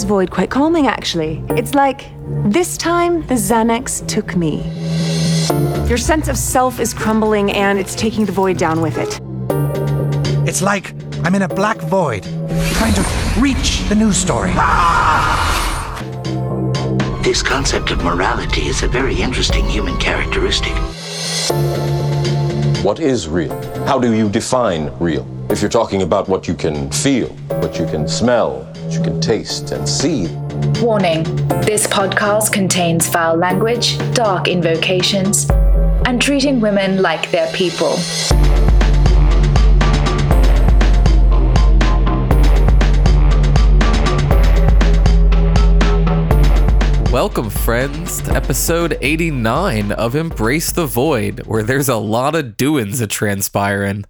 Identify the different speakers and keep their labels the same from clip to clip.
Speaker 1: this void quite calming, actually. It's like this time the Xanax took me. Your sense of self is crumbling and it's taking the void down with it.
Speaker 2: It's like I'm in a black void, trying to reach the news story.
Speaker 3: This concept of morality is a very interesting human characteristic.
Speaker 4: What is real? How do you define real? If you're talking about what you can feel, what you can smell, what you can taste and see.
Speaker 5: Warning this podcast contains foul language, dark invocations, and treating women like they're people.
Speaker 6: Welcome, friends, to episode 89 of Embrace the Void, where there's a lot of doings a transpiring.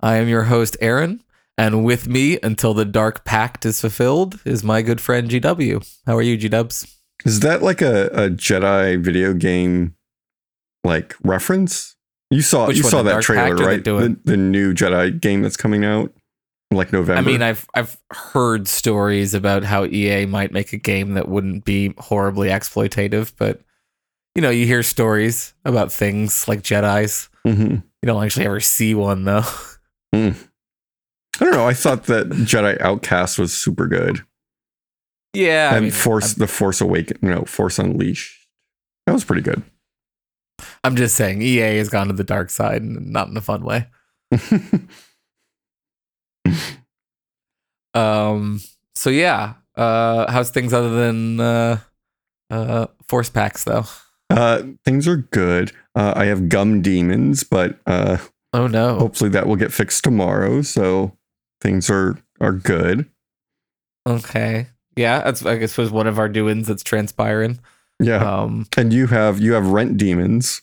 Speaker 6: I am your host, Aaron, and with me until the Dark Pact is fulfilled is my good friend GW. How are you, G Dubs?
Speaker 7: Is that like a, a Jedi video game like reference? You saw
Speaker 6: Which
Speaker 7: you
Speaker 6: one,
Speaker 7: saw that
Speaker 6: Dark
Speaker 7: trailer,
Speaker 6: Pact or the
Speaker 7: right? The, the new Jedi game that's coming out like November.
Speaker 6: I mean, I've I've heard stories about how EA might make a game that wouldn't be horribly exploitative, but you know, you hear stories about things like Jedi's.
Speaker 7: Mhm.
Speaker 6: You don't actually ever see one though.
Speaker 7: I don't know. I thought that Jedi Outcast was super good,
Speaker 6: yeah, I
Speaker 7: and
Speaker 6: mean,
Speaker 7: Force the Force Awaken, no Force Unleashed. That was pretty good.
Speaker 6: I'm just saying EA has gone to the dark side and not in a fun way. Um so yeah, uh how's things other than uh uh force packs though?
Speaker 7: uh, things are good. Uh, I have gum demons, but uh,
Speaker 6: Oh no.
Speaker 7: hopefully that will get fixed tomorrow. So things are are good.
Speaker 6: Okay. Yeah, that's I guess was one of our doings that's transpiring.
Speaker 7: Yeah.
Speaker 6: Um
Speaker 7: And you have you have rent demons.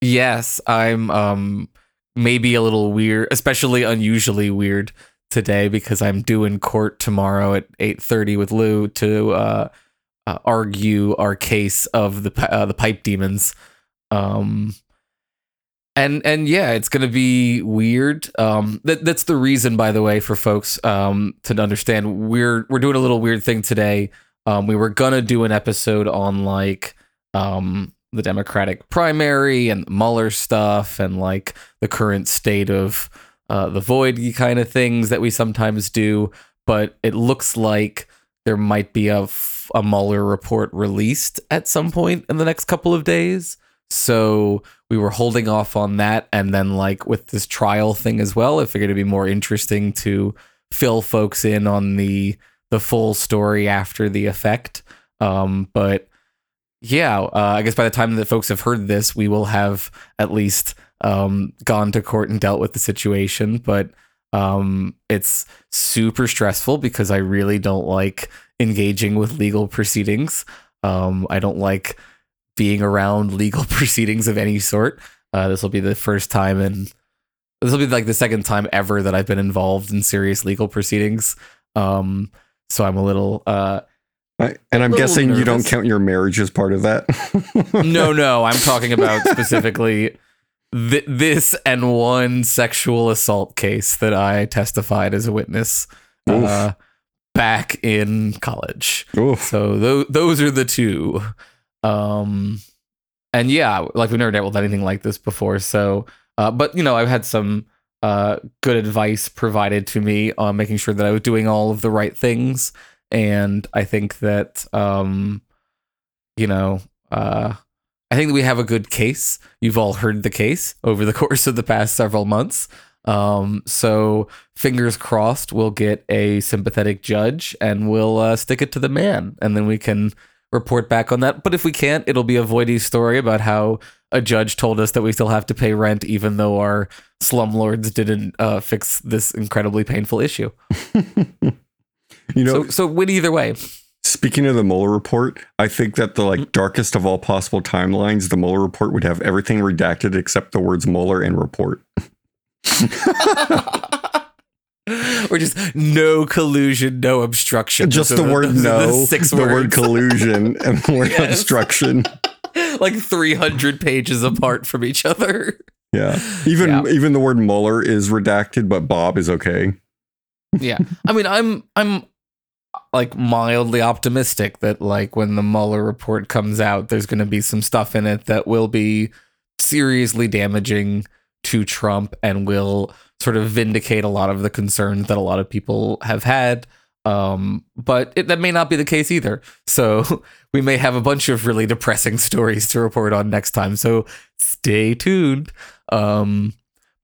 Speaker 6: yes, I'm um maybe a little weird, especially unusually weird today because I'm doing court tomorrow at 8:30 with Lou to uh, uh argue our case of the uh, the pipe demons. Um and and yeah, it's gonna be weird. Um, that that's the reason, by the way, for folks um to understand we're we're doing a little weird thing today. Um, we were gonna do an episode on like um the Democratic primary and Mueller stuff and like the current state of uh, the void kind of things that we sometimes do, but it looks like there might be a a Mueller report released at some point in the next couple of days. So we were holding off on that. And then, like, with this trial thing as well, I figured it'd be more interesting to fill folks in on the the full story after the effect. Um, but yeah, uh, I guess by the time that folks have heard this, we will have at least um, gone to court and dealt with the situation. But um, it's super stressful because I really don't like engaging with legal proceedings. Um, I don't like being around legal proceedings of any sort. Uh, this will be the first time and this will be like the second time ever that I've been involved in serious legal proceedings. Um, so I'm a little uh,
Speaker 7: I, and I'm
Speaker 6: Little
Speaker 7: guessing you don't count your marriage as part of that.
Speaker 6: no, no, I'm talking about specifically th- this and one sexual assault case that I testified as a witness uh, back in college.
Speaker 7: Oof.
Speaker 6: So th- those are the two. Um, and yeah, like we've never dealt with anything like this before. So, uh, but you know, I've had some uh, good advice provided to me on making sure that I was doing all of the right things. And I think that, um, you know, uh, I think that we have a good case. You've all heard the case over the course of the past several months. Um, so fingers crossed, we'll get a sympathetic judge and we'll uh, stick it to the man, and then we can report back on that. But if we can't, it'll be a voidy story about how a judge told us that we still have to pay rent, even though our slumlords didn't uh, fix this incredibly painful issue.
Speaker 7: You know,
Speaker 6: so, so win either way.
Speaker 7: speaking of the Mueller report, I think that the like darkest of all possible timelines, the Mueller report would have everything redacted except the words Mueller and report.
Speaker 6: or just no collusion, no obstruction.
Speaker 7: Just the
Speaker 6: are
Speaker 7: word
Speaker 6: those are the
Speaker 7: no,
Speaker 6: six
Speaker 7: the word collusion, and the word
Speaker 6: Yes.
Speaker 7: obstruction.
Speaker 6: like 300 pages apart from each other.
Speaker 7: Yeah. Even
Speaker 6: Yeah.
Speaker 7: even the word Mueller is redacted, but Bob is okay.
Speaker 6: Yeah. I mean, I'm I'm like mildly optimistic that like when the Mueller report comes out, there's going to be some stuff in it that will be seriously damaging to Trump and will sort of vindicate a lot of the concerns that a lot of people have had. Um, but it, that may not be the case either. So we may have a bunch of really depressing stories to report on next time. So stay tuned. Um,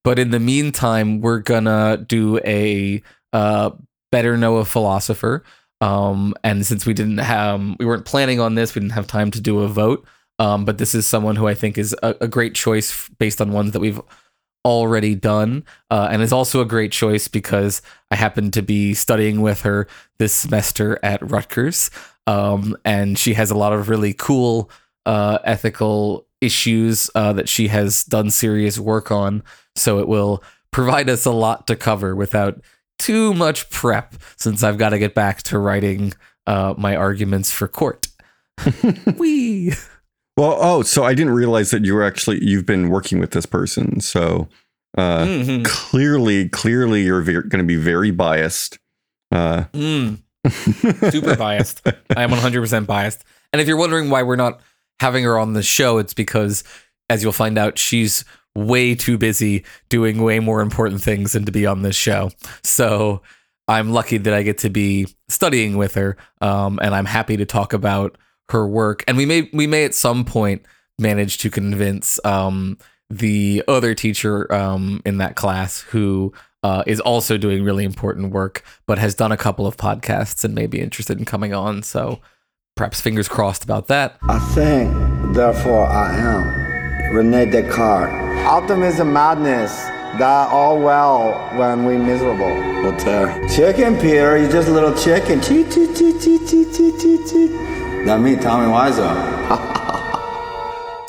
Speaker 6: but in the meantime, we're gonna do a uh, better know a philosopher. Um, and since we didn't have, we weren't planning on this, we didn't have time to do a vote. Um, but this is someone who I think is a, a great choice based on ones that we've already done, uh, and is also a great choice because I happen to be studying with her this semester at Rutgers, um, and she has a lot of really cool uh, ethical issues uh, that she has done serious work on. So it will provide us a lot to cover without too much prep, since I've got to get back to writing uh, my arguments for court. Wee.
Speaker 7: Well, oh, so I didn't realize that you were actually you've been working with this person. So uh,
Speaker 6: Mhm.
Speaker 7: clearly, clearly, you're going to be very biased. Uh,
Speaker 6: Mm. super biased. I am 100% biased. And if you're wondering why we're not having her on the show, it's because, as you'll find out, she's way too busy doing way more important things than to be on this show. So I'm lucky that I get to be studying with her, um, and I'm happy to talk about her work. And we may we may at some point manage to convince um, the other teacher um, in that class who uh, is also doing really important work, but has done a couple of podcasts and may be interested in coming on. So perhaps fingers crossed about that.
Speaker 8: I think, therefore I am. Rene Descartes. Optimism, madness, that all well when we miserable. Voltaire. Chicken, Peter, You're just a little chicken. That me, Tommy Wiseau.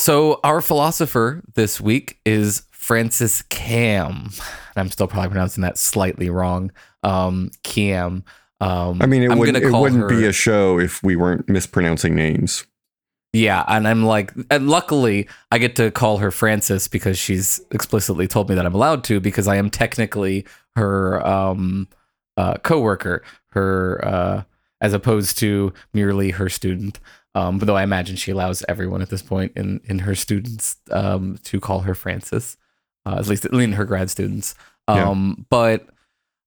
Speaker 6: So our philosopher this week is Frances Kamm. And I'm still probably pronouncing that slightly wrong. Um, Kamm. Um,
Speaker 7: I mean, it
Speaker 6: I'm
Speaker 7: wouldn't, it wouldn't be a show if we weren't mispronouncing names.
Speaker 6: Yeah, and I'm like, and luckily I get to call her Frances because she's explicitly told me that I'm allowed to because I am technically her um, uh, coworker, her uh, as opposed to merely her student. Um, but though I imagine she allows everyone at this point in in her students um, to call her Frances, uh, at least in her grad students.
Speaker 7: Yeah.
Speaker 6: Um, But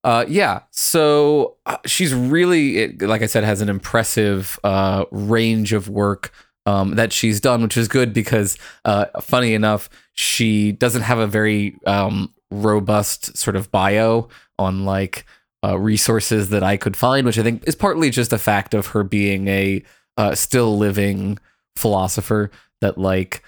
Speaker 6: uh, yeah, so uh, she's really, it- like I said, has an impressive uh, range of work um, that she's done, which is good because, uh, funny enough, she doesn't have a very um, robust sort of bio on like uh, resources that I could find, which I think is partly just a fact of her being a uh, still living philosopher. That like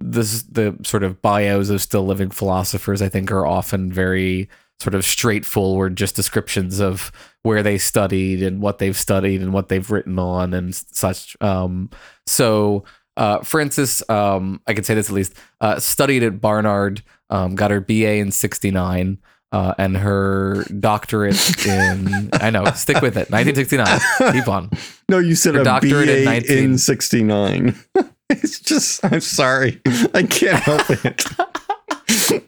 Speaker 6: this, the sort of bios of still living philosophers, I think, are often very sort of straightforward, just descriptions of where they studied and what they've studied and what they've written on and such. Um, so uh, Frances, um, I can say this at least, uh, studied at Barnard, um, got her BA in '69. Uh, and her doctorate in I know stick with it. 1969 keep on.
Speaker 7: No, you said
Speaker 6: Her
Speaker 7: a
Speaker 6: doctorate in
Speaker 7: BA
Speaker 6: 19
Speaker 7: in 69. it's just, I'm sorry. I can't help it.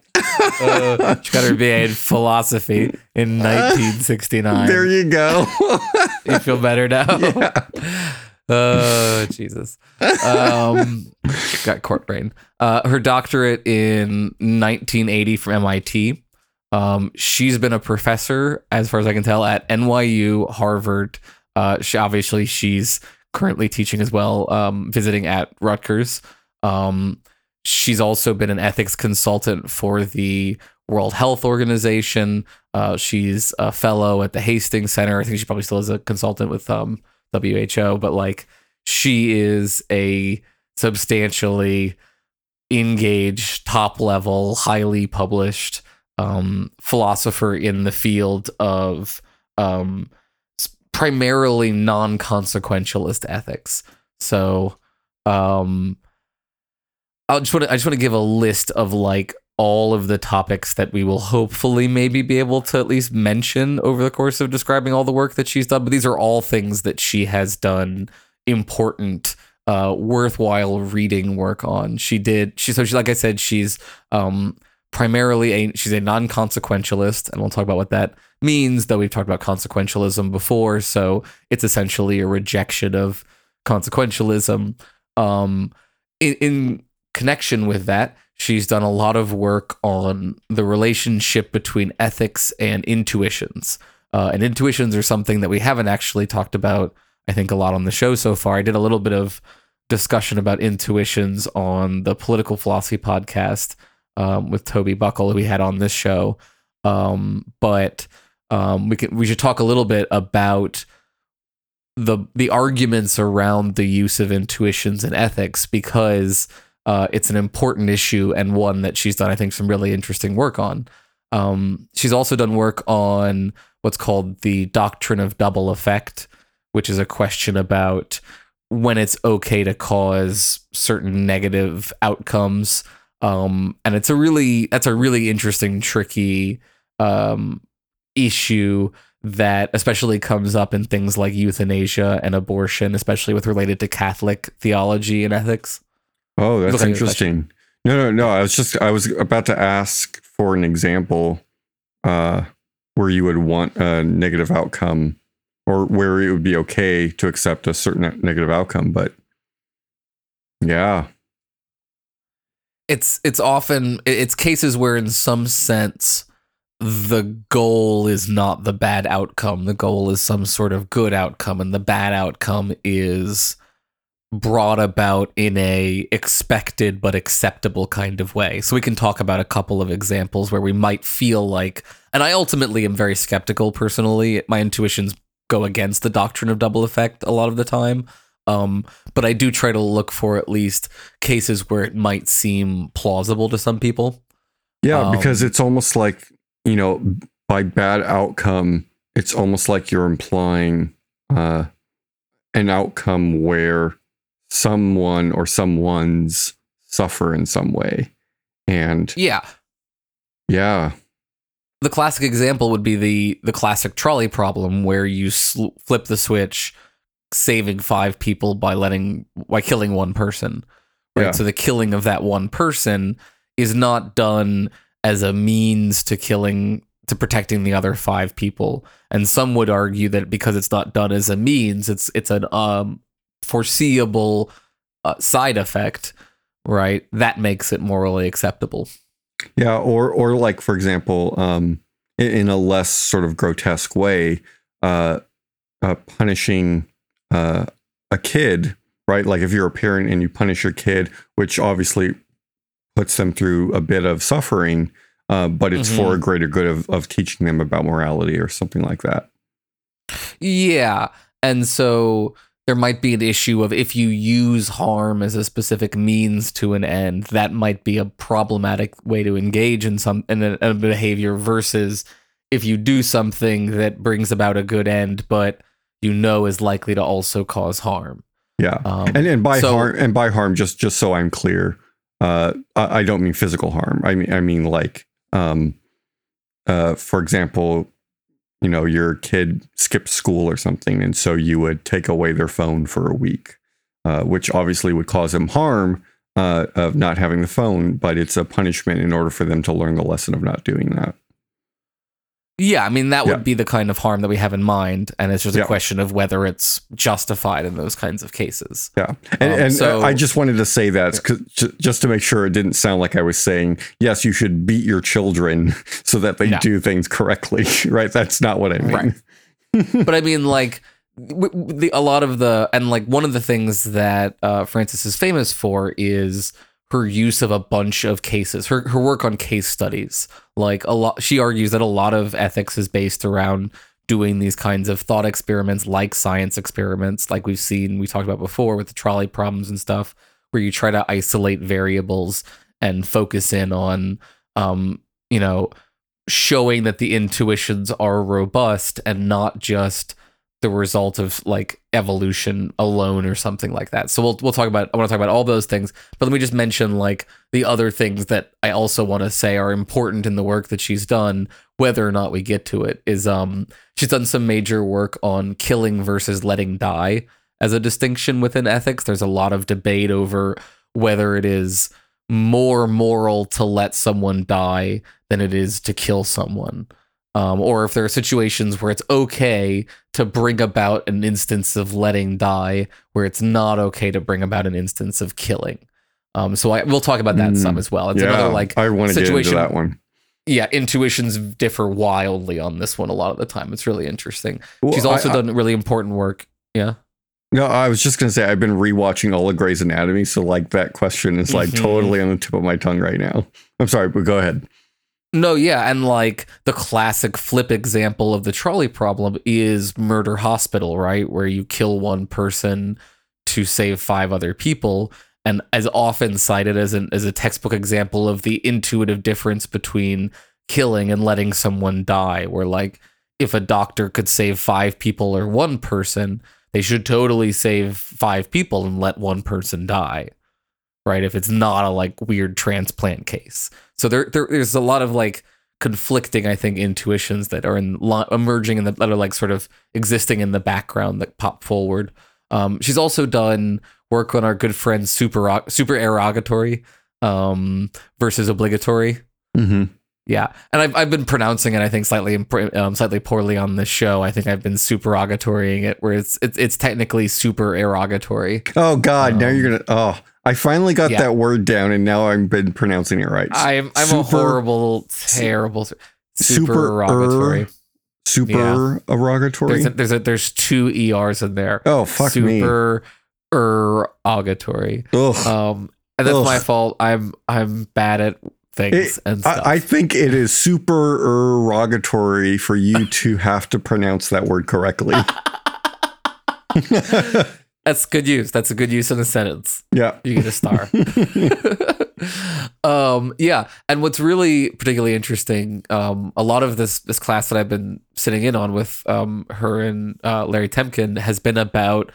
Speaker 6: uh, she got her BA in philosophy in 1969
Speaker 7: there you go.
Speaker 6: you feel better now? Oh jesus. Um got court brain. Uh her doctorate in 1980 from mit um she's been a professor as far as i can tell at nyu harvard. Uh she obviously she's currently teaching as well um visiting at rutgers. Um she's also been an ethics consultant for the world health organization. Uh she's a fellow at the hastings center. I think she probably still is a consultant with um WHO, but like she is a substantially engaged, top level, highly published um, philosopher in the field of um, primarily non consequentialist ethics. So, um, I just want to I just want to give a list of like all of the topics that we will hopefully maybe be able to at least mention over the course of describing all the work that she's done. But these are all things that she has done important, uh, worthwhile reading work on. She did she so she like I said she's um primarily a she's a non-consequentialist, and we'll talk about what that means. Though we've talked about consequentialism before, so it's essentially a rejection of consequentialism. Um, in, in connection with that, she's done a lot of work on the relationship between ethics and intuitions. Uh, and intuitions are something that we haven't actually talked about, I think, a lot on the show so far. I did a little bit of discussion about intuitions on the political philosophy podcast um, with Toby Buckle, who we had on this show. Um, but um, we can we should talk a little bit about the the arguments around the use of intuitions and ethics because uh, it's an important issue and one that she's done, I think, some really interesting work on. Um, she's also done work on what's called the doctrine of double effect, which is a question about when it's okay to cause certain negative outcomes. Um, and it's a really that's a really interesting, tricky um, issue that especially comes up in things like euthanasia and abortion, especially with related to Catholic theology and ethics.
Speaker 7: Oh, that's interesting. No, no, no. I was just I was about to ask for an example uh, where you would want a negative outcome or where it would be okay to accept a certain negative outcome, but yeah.
Speaker 6: It's it's often it's cases where in some sense the goal is not the bad outcome. The goal is some sort of good outcome and the bad outcome is brought about in a expected but acceptable kind of way. So we can talk about a couple of examples where we might feel like and i ultimately am very skeptical personally. My intuitions go against the doctrine of double effect a lot of the time um, but I do try to look for at least cases where it might seem plausible to some people.
Speaker 7: Yeah,
Speaker 6: Um,
Speaker 7: because it's almost like, you know, by bad outcome, it's almost like you're implying uh, an outcome where someone or someone's suffer in some way. And
Speaker 6: Yeah,
Speaker 7: yeah,
Speaker 6: the classic example would be the the classic trolley problem where you sl- flip the switch, saving five people by letting by killing one person. Right.
Speaker 7: Yeah.
Speaker 6: So the killing of that one person is not done as a means to killing to protecting the other five people. And some would argue that because it's not done as a means, it's it's an um foreseeable uh, side effect, right? That makes it morally acceptable.
Speaker 7: Yeah, or or like for example, um, in, in a less sort of grotesque way, uh, uh, punishing uh, a kid, right? Like if you're a parent and you punish your kid, which obviously puts them through a bit of suffering, uh, but it's for a greater good of of teaching them about morality or something like that.
Speaker 6: Yeah. And so there might be an issue of if you use harm as a specific means to an end, that might be a problematic way to engage in some in a, a behavior versus if you do something that brings about a good end, but you know is likely to also cause harm.
Speaker 7: Yeah,
Speaker 6: Um,
Speaker 7: and and by
Speaker 6: so-
Speaker 7: harm and by harm, just just so I'm clear, uh, I, I don't mean physical harm. I mean I mean like, um, uh, for example, you know, your kid skipped school or something, and so you would take away their phone for a week, uh, which obviously would cause them harm uh, of not having the phone, but it's a punishment in order for them to learn the lesson of not doing that.
Speaker 6: Yeah, I mean that would
Speaker 7: Yeah.
Speaker 6: be the kind of harm that we have in mind, and it's just a
Speaker 7: Yeah.
Speaker 6: question of whether it's justified in those kinds of cases.
Speaker 7: Yeah, and,
Speaker 6: Um,
Speaker 7: and
Speaker 6: so-
Speaker 7: I just wanted to say that ju- just to make sure it didn't sound like I was saying yes, you should beat your children so that they
Speaker 6: No.
Speaker 7: do things correctly. Right? That's not what I mean.
Speaker 6: Right. but I mean, like, w- w- the, a lot of the, and like one of the things that uh, Frances is famous for is her use of a bunch of cases, her, her work on case studies. Like, a lot, she argues that a lot of ethics is based around doing these kinds of thought experiments, like science experiments, like we've seen, we talked about before with the trolley problems and stuff, where you try to isolate variables and focus in on, um, you know, showing that the intuitions are robust and not just the result of like evolution alone or something like that. So we'll we'll talk about I want to talk about all those things, but let me just mention like the other things that I also want to say are important in the work that she's done whether or not we get to it is um she's done some major work on killing versus letting die as a distinction within ethics. There's a lot of debate over whether it is more moral to let someone die than it is to kill someone. Um, or if there are situations where it's okay to bring about an instance of letting die, where it's not okay to bring about an instance of killing. Um, so I, we'll talk about that some
Speaker 7: Mm,
Speaker 6: as well. It's
Speaker 7: yeah,
Speaker 6: another like
Speaker 7: I want to get into
Speaker 6: situation
Speaker 7: that one.
Speaker 6: yeah, intuitions differ wildly on this one a lot of the time. It's really interesting.
Speaker 7: Well,
Speaker 6: She's also
Speaker 7: I- I-
Speaker 6: done really important work. Yeah.
Speaker 7: No, I was just gonna say I've been rewatching all of Grey's Anatomy, so like that question is like
Speaker 6: Mhm.
Speaker 7: totally on the tip of my tongue right now. I'm sorry, but go ahead.
Speaker 6: No, yeah, and like the classic flip example of the trolley problem is Murder Hospital, right? Where you kill one person to save five other people, and as often cited as an as a textbook example of the intuitive difference between killing and letting someone die. Where like if a doctor could save five people or one person, they should totally save five people and let one person die right? If it's not a like weird transplant case. So there, there there's a lot of like conflicting, I think, intuitions that are in lo- emerging and that are like sort of existing in the background that pop forward. Um, she's also done work on our good friend super super erogatory um, versus obligatory.
Speaker 7: Mm-hmm.
Speaker 6: Yeah, and I've I've been pronouncing it I think slightly um, slightly poorly on this show. I think I've been supererogatorying it, where it's it's, it's technically super erogatory.
Speaker 7: Oh God, now you're gonna. Oh, I finally got
Speaker 6: Um, yeah.
Speaker 7: that word down, and now I've been pronouncing it right.
Speaker 6: I'm I'm a horrible, terrible, super,
Speaker 7: super
Speaker 6: erogatory.
Speaker 7: super
Speaker 6: yeah.
Speaker 7: erogatory.
Speaker 6: There's a, there's a there's two ers in there.
Speaker 7: oh fuck me.
Speaker 6: super erogatory.
Speaker 7: Ugh.
Speaker 6: Um, and that's
Speaker 7: Ugh.
Speaker 6: my fault. I'm I'm bad at things
Speaker 7: It-
Speaker 6: and stuff.
Speaker 7: I, I think it is super erogatory for you to have to pronounce that word correctly.
Speaker 6: that's good use. That's a good use in a sentence.
Speaker 7: yeah.
Speaker 6: You get a star. um, yeah, and what's really particularly interesting, um, a lot of this this class that I've been sitting in on with um, her and uh, Larry Temkin has been about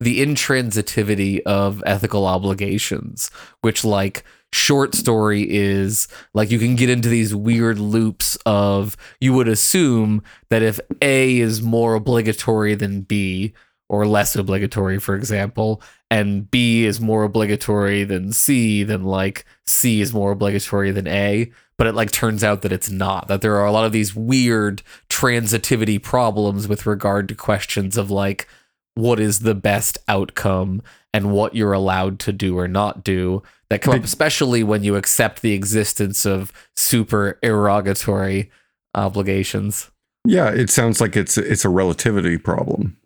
Speaker 6: the intransitivity of ethical obligations, which like short story is like you can get into these weird loops of you would assume that if A is more obligatory than B or less obligatory, for example, and B is more obligatory than C, then like C is more obligatory than A. But it like turns out that it's not, that there are a lot of these weird transitivity problems with regard to questions of like what is the best outcome and what you're allowed to do or not do that come up, especially when you accept the existence of super erogatory obligations.
Speaker 7: Yeah, it sounds like it's it's a relativity problem.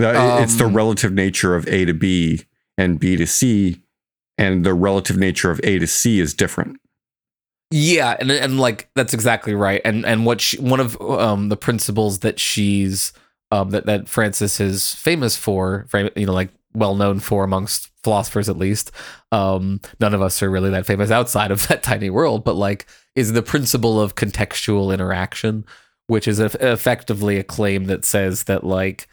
Speaker 7: It's the
Speaker 6: Um,
Speaker 7: relative nature of A to B and B to C, and the relative nature of A to C is different.
Speaker 6: Yeah, and and like that's exactly right. And and what she, one of um the principles that she's um that that Frances is famous for, you know, like well known for amongst philosophers at least. Um, none of us are really that famous outside of that tiny world, but like is the principle of contextual interaction, which is eff- effectively a claim that says that like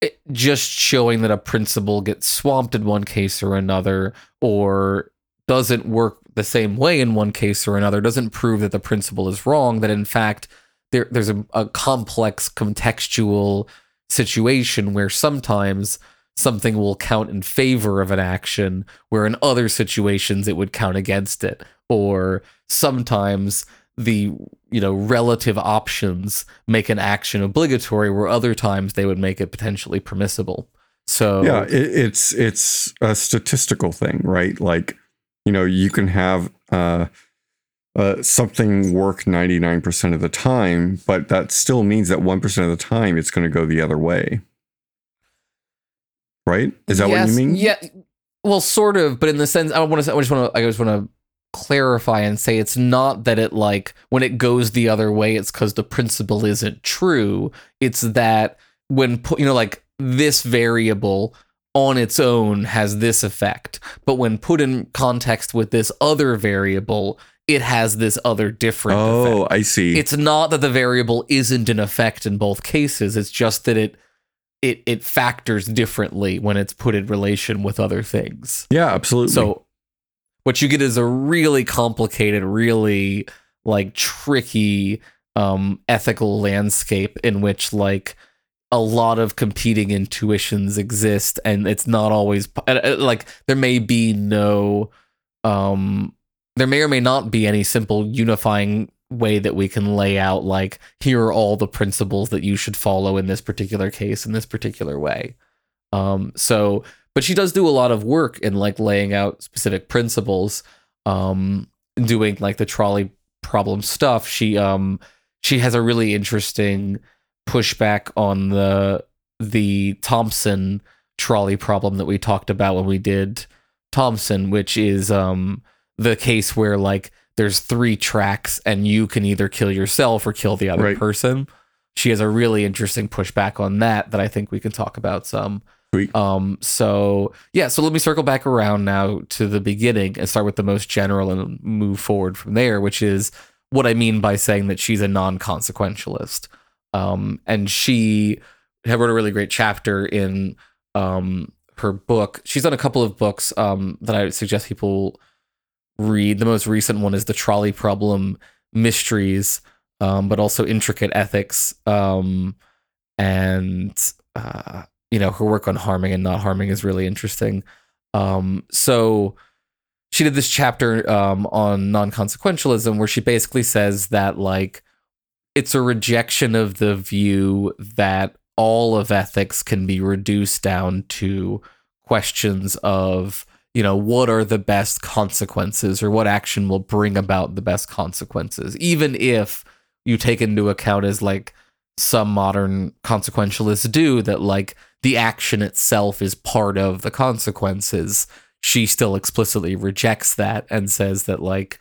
Speaker 6: it, just showing that a principle gets swamped in one case or another or doesn't work the same way in one case or another doesn't prove that the principle is wrong that in fact there there's a, a complex contextual situation where sometimes something will count in favor of an action where in other situations it would count against it. Or sometimes the you know relative options make an action obligatory where other times they would make it potentially permissible. So
Speaker 7: Yeah, it, it's it's a statistical thing, right? Like, you know, you can have uh, uh, something work ninety nine percent of the time, but that still means that one percent of the time it's going to go the other way, right? Is that what you mean?
Speaker 6: Yeah. Well, sort of, but in the sense, I want to. I just want to. I just want to clarify and say it's not that it like when it goes the other way, it's because the principle isn't true. It's that when put, you know, like this variable on its own has this effect, but when put in context with this other variable, it has this other different.
Speaker 7: Oh,
Speaker 6: effect.
Speaker 7: I see.
Speaker 6: It's not that the variable isn't an effect in both cases. It's just that it it it factors differently when it's put in relation with other things.
Speaker 7: yeah, absolutely.
Speaker 6: So what you get is a really complicated, really like tricky um ethical landscape in which like a lot of competing intuitions exist and it's not always uh, like there may be no um there may or may not be any simple unifying way that we can lay out like here are all the principles that you should follow in this particular case in this particular way. Um so but she does do a lot of work in like laying out specific principles um doing like the trolley problem stuff. She um she has a really interesting pushback on the the Thomson trolley problem that we talked about when we did Thomson, which is um the case where like there's three tracks and you can either kill yourself or kill the other
Speaker 7: Right.
Speaker 6: person. She has a really interesting pushback on that that I think we can talk about some.
Speaker 7: Sweet.
Speaker 6: Um so yeah, so let me circle back around now to the beginning and start with the most general and move forward from there, which is what I mean by saying that she's a non-consequentialist. Um and she had wrote a really great chapter in um her book. She's done a couple of books um that I would suggest people read. The most recent one is The Trolley Problem Mysteries, um, but also Intricate Ethics. Um, and, uh, you know, her work on harming and not harming is really interesting. Um, so she did this chapter um, on non consequentialism where she basically says that, like, it's a rejection of the view that all of ethics can be reduced down to questions of you know what are the best consequences or what action will bring about the best consequences even if you take into account as like some modern consequentialists do that like the action itself is part of the consequences she still explicitly rejects that and says that like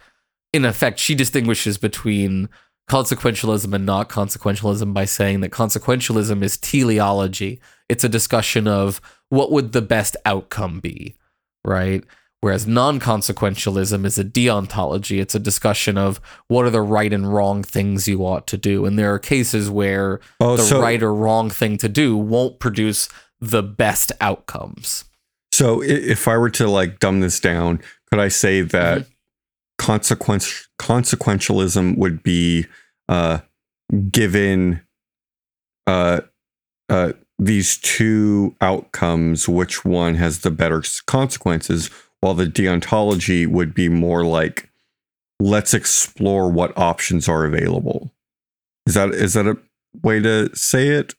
Speaker 6: in effect she distinguishes between consequentialism and not consequentialism by saying that consequentialism is teleology. It's a discussion of what would the best outcome be, right? Whereas non consequentialism is a deontology. It's a discussion of what are the right and wrong things you ought to do. And there are cases where
Speaker 7: Oh,
Speaker 6: the
Speaker 7: so-
Speaker 6: right or wrong thing to do won't produce the best outcomes.
Speaker 7: So if I were to like dumb this down, could I say that consequence consequentialism would be uh, given uh, uh, these two outcomes, which one has the better consequences, while the deontology would be more like let's explore what options are available. Is that is that a way to say it?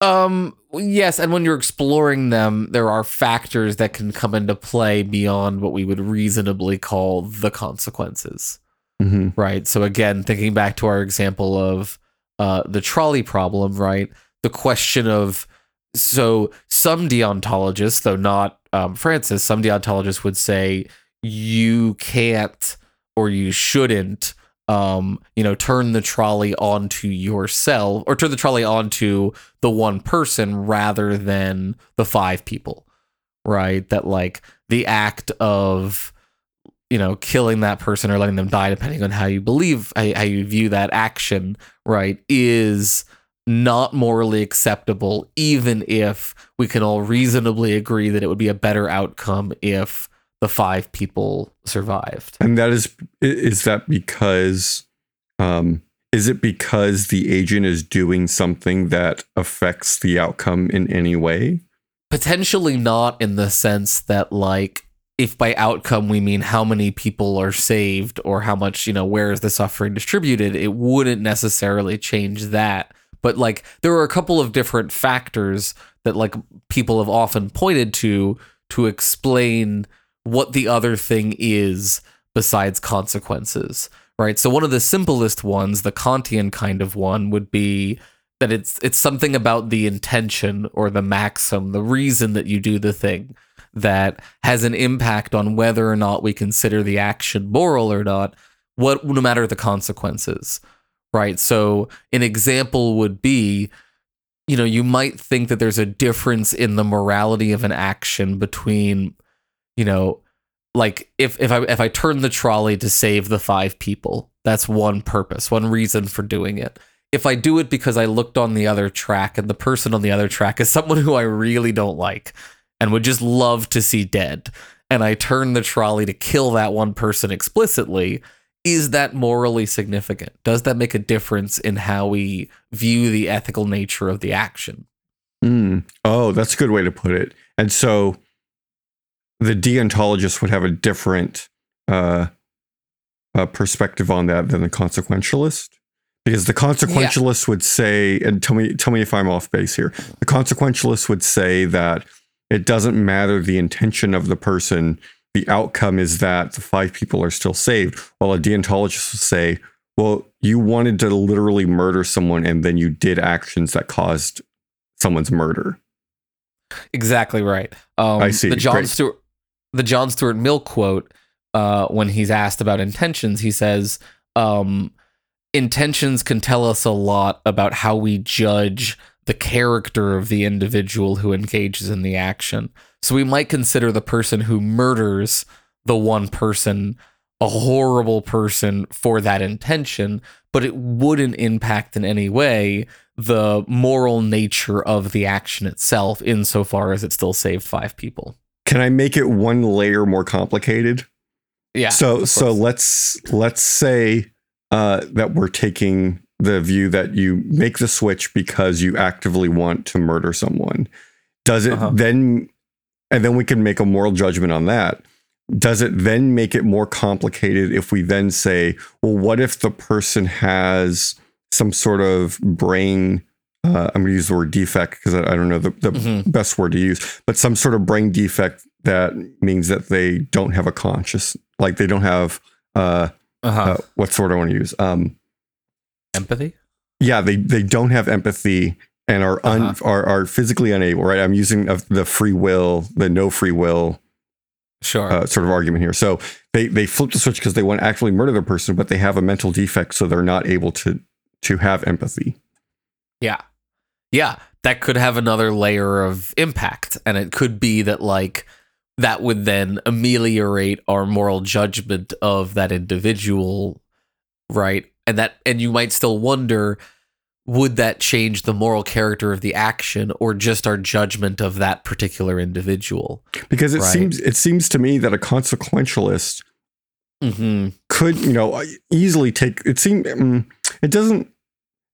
Speaker 6: Um yes, and when you're exploring them, there are factors that can come into play beyond what we would reasonably call the consequences.
Speaker 7: hmm
Speaker 6: Right. So again, thinking back to our example of uh the trolley problem, right? The question of so some deontologists, though not um, Frances, some deontologists would say you can't or you shouldn't um, you know, turn the trolley onto yourself or turn the trolley onto the one person rather than the five people, right? That like the act of, you know, killing that person or letting them die, depending on how you believe, how, you view that action, right, is not morally acceptable, even if we can all reasonably agree that it would be a better outcome if the five people survived.
Speaker 7: And that is, that because um is it because the agent is doing something that affects the outcome in any way?
Speaker 6: potentially not in the sense that like if by outcome we mean how many people are saved or how much you know where is the suffering distributed it wouldn't necessarily change that but like there are a couple of different factors that like people have often pointed to to explain what the other thing is besides consequences right so one of the simplest ones the kantian kind of one would be that it's it's something about the intention or the maxim, the reason that you do the thing that has an impact on whether or not we consider the action moral or not, what no matter the consequences. Right? So an example would be you know, you might think that there's a difference in the morality of an action between you know, like if if I if I turn the trolley to save the five people, that's one purpose, one reason for doing it if I do it because I looked on the other track and the person on the other track is someone who I really don't like and would just love to see dead, and I turn the trolley to kill that one person explicitly, is that morally significant? Does that make a difference in how we view the ethical nature of the action?
Speaker 7: Mm. Oh, that's a good way to put it. And so the deontologist would have a different uh, uh, perspective on that than the consequentialist, because the consequentialist would say, and tell me tell me if I'm off base here. The consequentialist would say that it doesn't matter the intention of the person. The outcome is that the five people are still saved, while a deontologist would say, well, you wanted to literally murder someone and then you did actions that caused someone's murder.
Speaker 6: Exactly right. Um,
Speaker 7: I see.
Speaker 6: The John
Speaker 7: Great.
Speaker 6: Stuart, the John Stuart Mill quote, uh, when he's asked about intentions, he says, um, "Intentions can tell us a lot about how we judge the character of the individual who engages in the action. So we might consider the person who murders the one person a horrible person for that intention, but it wouldn't impact in any way the moral nature of the action itself, insofar as it still saved five people.
Speaker 7: Can I make it one layer more complicated?
Speaker 6: Yeah.
Speaker 7: so so let's let's say uh, that we're taking the view that you make the switch because you actively want to murder someone. Does it
Speaker 6: Uh-huh.
Speaker 7: then, and then we can make a moral judgment on that. Does it then make it more complicated if we then say, well, what if the person has some sort of brain? Uh, I'm going to use the word defect because I, I don't know the, the
Speaker 6: Mhm.
Speaker 7: best word to use, but some sort of brain defect that means that they don't have a conscious, like they don't have uh,
Speaker 6: uh-huh.
Speaker 7: uh, what sort I want to use. Um,
Speaker 6: empathy.
Speaker 7: yeah, they they don't have empathy and are un,
Speaker 6: Uh-huh.
Speaker 7: are are physically unable. Right, I'm using of the free will, the no free will
Speaker 6: Sure.
Speaker 7: uh, sort of argument here. So they they flip the switch because they want to actually murder the person, but they have a mental defect, so they're not able to to have empathy.
Speaker 6: Yeah. Yeah. That could have another layer of impact. And it could be that, like, that would then ameliorate our moral judgment of that individual, right? And that, and you might still wonder would that change the moral character of the action or just our judgment of that particular individual?
Speaker 7: Because it
Speaker 6: Right.
Speaker 7: seems it seems to me that a consequentialist
Speaker 6: Mm-hmm.
Speaker 7: could you know easily take it seem mm, it doesn't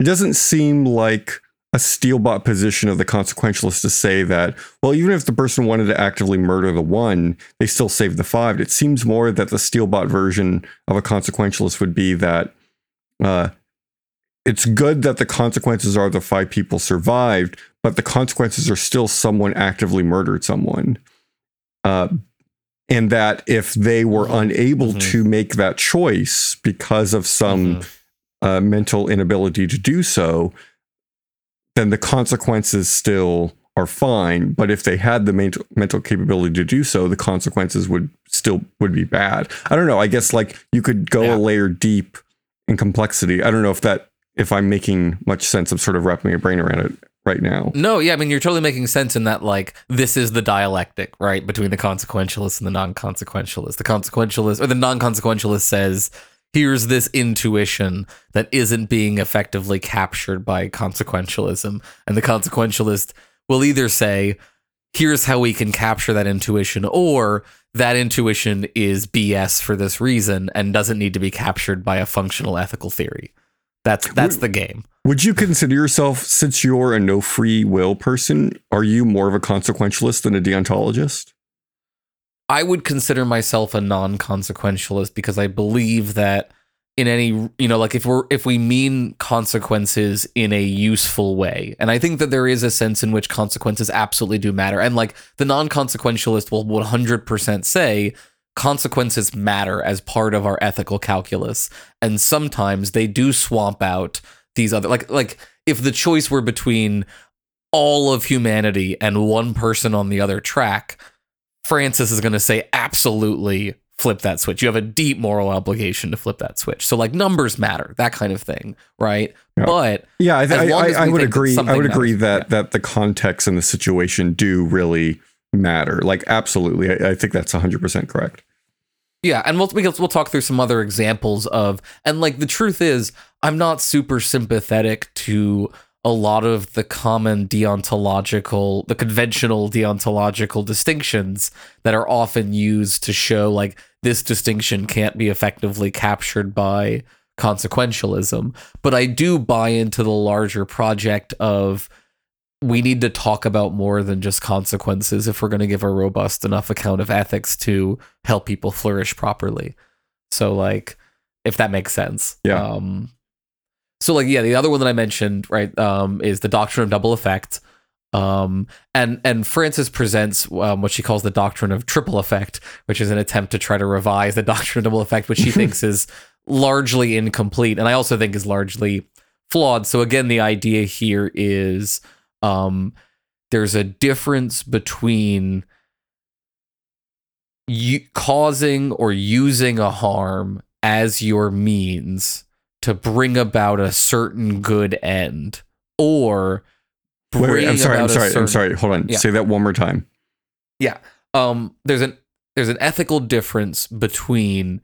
Speaker 7: it doesn't seem like a steel bot position of the consequentialist to say that well even if the person wanted to actively murder the one they still save the five it seems more that the steel bot version of a consequentialist would be that uh it's good that the consequences are the five people survived but the consequences are still someone actively murdered someone uh and that if they were unable
Speaker 6: Mhm.
Speaker 7: to make that choice because of some uh, mental inability to do so, then the consequences still are fine. But if they had the mental mental capability to do so, the consequences would still would be bad. I don't know. I guess like you could go
Speaker 6: Yeah.
Speaker 7: a layer deep in complexity. I don't know if that if I'm making much sense of sort of wrapping my brain around it right now.
Speaker 6: No, yeah, I mean you're totally making sense in that like this is the dialectic, right, between the consequentialist and the non-consequentialist. The consequentialist or the non-consequentialist says, "Here's this intuition that isn't being effectively captured by consequentialism." And the consequentialist will either say, "Here's how we can capture that intuition," or that intuition is BS for this reason and doesn't need to be captured by a functional ethical theory. That's that's the game.
Speaker 7: Would you consider yourself, since you're a no free will person, are you more of a consequentialist than a deontologist?
Speaker 6: I would consider myself a non-consequentialist because I believe that in any you know like if we're if we mean consequences in a useful way and I think that there is a sense in which consequences absolutely do matter and like the non-consequentialist will 100% say consequences matter as part of our ethical calculus and sometimes they do swamp out these other like like if the choice were between all of humanity and one person on the other track Frances is going to say absolutely flip that switch. You have a deep moral obligation to flip that switch. So like numbers matter, that kind of thing, right?
Speaker 7: Yeah.
Speaker 6: But
Speaker 7: Yeah, I,
Speaker 6: As
Speaker 7: I, I, I would agree. I would agree
Speaker 6: matters.
Speaker 7: that
Speaker 6: Yeah.
Speaker 7: that the context and the situation do really matter. Like, absolutely, I, I think that's 100 percent correct.
Speaker 6: Yeah, and we'll we'll talk through some other examples of and like the truth is I'm not super sympathetic to a lot of the common deontological the conventional deontological distinctions that are often used to show like this distinction can't be effectively captured by consequentialism. But I do buy into the larger project of we need to talk about more than just consequences if we're going to give a robust enough account of ethics to help people flourish properly. So like if that makes sense.
Speaker 7: Yeah.
Speaker 6: Um so like yeah, the other one that I mentioned, right, um is the doctrine of double effect. Um and and Frances presents um, what she calls the doctrine of triple effect, which is an attempt to try to revise the doctrine of double effect, which she thinks is largely incomplete and I also think is largely flawed. So again, the idea here is um, there's a difference between you causing or using a harm as your means to bring about a certain good end or
Speaker 7: Wait, wait, I'm sorry. I'm sorry. I'm sorry. Hold on.
Speaker 6: Yeah.
Speaker 7: Say that one more time.
Speaker 6: yeah um there's an there's an ethical difference between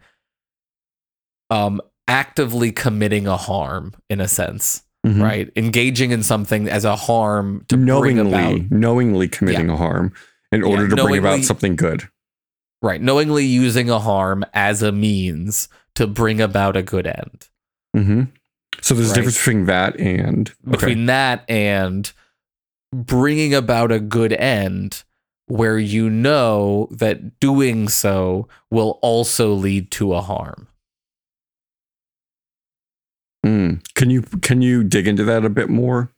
Speaker 6: um actively committing a harm in a sense
Speaker 7: Mhm.
Speaker 6: right? Engaging in something as a harm to bring
Speaker 7: knowingly,
Speaker 6: about.
Speaker 7: knowingly committing a harm in
Speaker 6: Yeah,
Speaker 7: order to bring about something good.
Speaker 6: right knowingly using a harm as a means to bring about a good end.
Speaker 7: Hmm So there's a difference between that and okay.
Speaker 6: between that and bringing about a good end where you know that doing so will also lead to a harm
Speaker 7: Mm. Can you can you dig into that a bit more?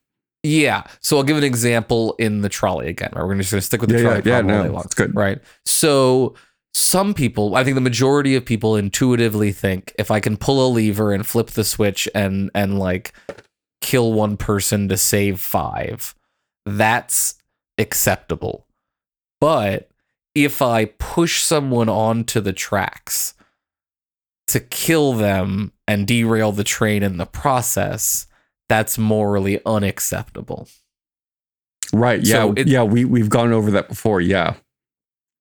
Speaker 6: Yeah. So I'll give an example in the trolley again. Right? We're just gonna stick with the
Speaker 7: Yeah,
Speaker 6: trolley.
Speaker 7: yeah, yeah, no,
Speaker 6: long,
Speaker 7: it's good.
Speaker 6: Right. So some people, I think the majority of people intuitively think if I can pull a lever and flip the switch and and like kill one person to save five, that's acceptable. But if I push someone onto the tracks to kill them and derail the train in the process, that's morally unacceptable.
Speaker 7: Right. Yeah.
Speaker 6: So it-
Speaker 7: yeah. We we've gone over that before. Yeah.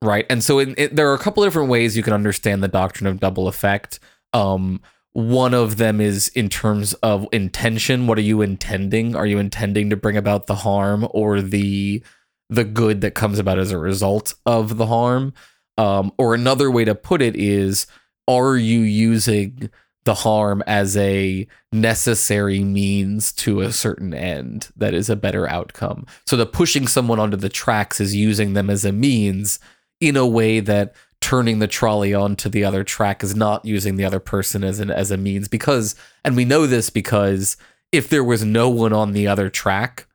Speaker 6: Right. And so in, it, there are a couple different ways you can understand the doctrine of double effect. Um, one of them is in terms of intention. What are you intending? Are you intending to bring about the harm or the the good that comes about as a result of the harm? Um, or another way to put it is, are you using the harm as a necessary means to a certain end that is a better outcome? So the pushing someone onto the tracks is using them as a means in a way that turning the trolley onto the other track is not using the other person as an as a means because and we know this because if there was no one on the other track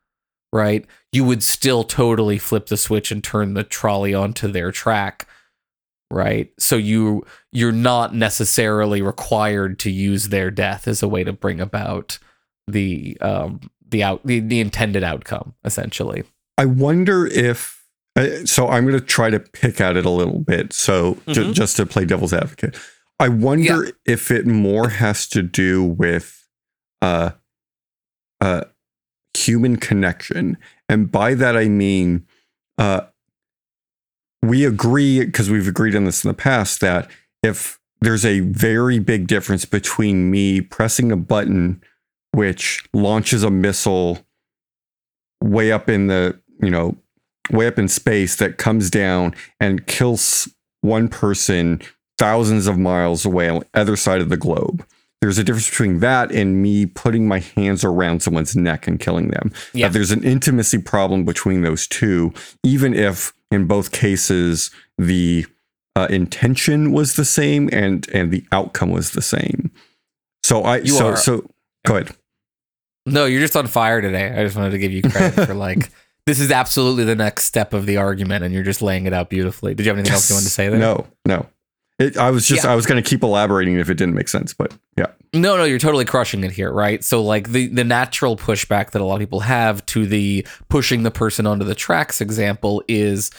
Speaker 6: right you would still totally flip the switch and turn the trolley onto their track right so you you're not necessarily required to use their death as a way to bring about the um the out the, the intended outcome essentially
Speaker 7: I wonder if. Uh, so I'm going to try to pick at it a little bit. So ju-
Speaker 6: Mhm.
Speaker 7: just to play devil's advocate, I wonder if it more has to do with uh, uh, human connection, and by that I mean uh, we agree because we've agreed on this in the past that if there's a very big difference between me pressing a button which launches a missile way up in the you know way up in space that comes down and kills one person thousands of miles away on the other side of the globe there's a difference between that and me putting my hands around someone's neck and killing them
Speaker 6: Yeah.
Speaker 7: That there's an intimacy problem between those two even if in both cases the uh, intention was the same and and the outcome was the same so i
Speaker 6: You
Speaker 7: so
Speaker 6: are-
Speaker 7: so go ahead
Speaker 6: No, you're just on fire today. I just wanted to give you credit for like this is absolutely the next step of the argument, and you're just laying it out beautifully. Did you have anything else you wanted to say there?
Speaker 7: No, no. It, I was just
Speaker 6: Yeah.
Speaker 7: I was going to keep elaborating if it didn't make sense, but yeah.
Speaker 6: No, no, you're totally crushing it here, right? So like the the natural pushback that a lot of people have to the pushing the person onto the tracks example is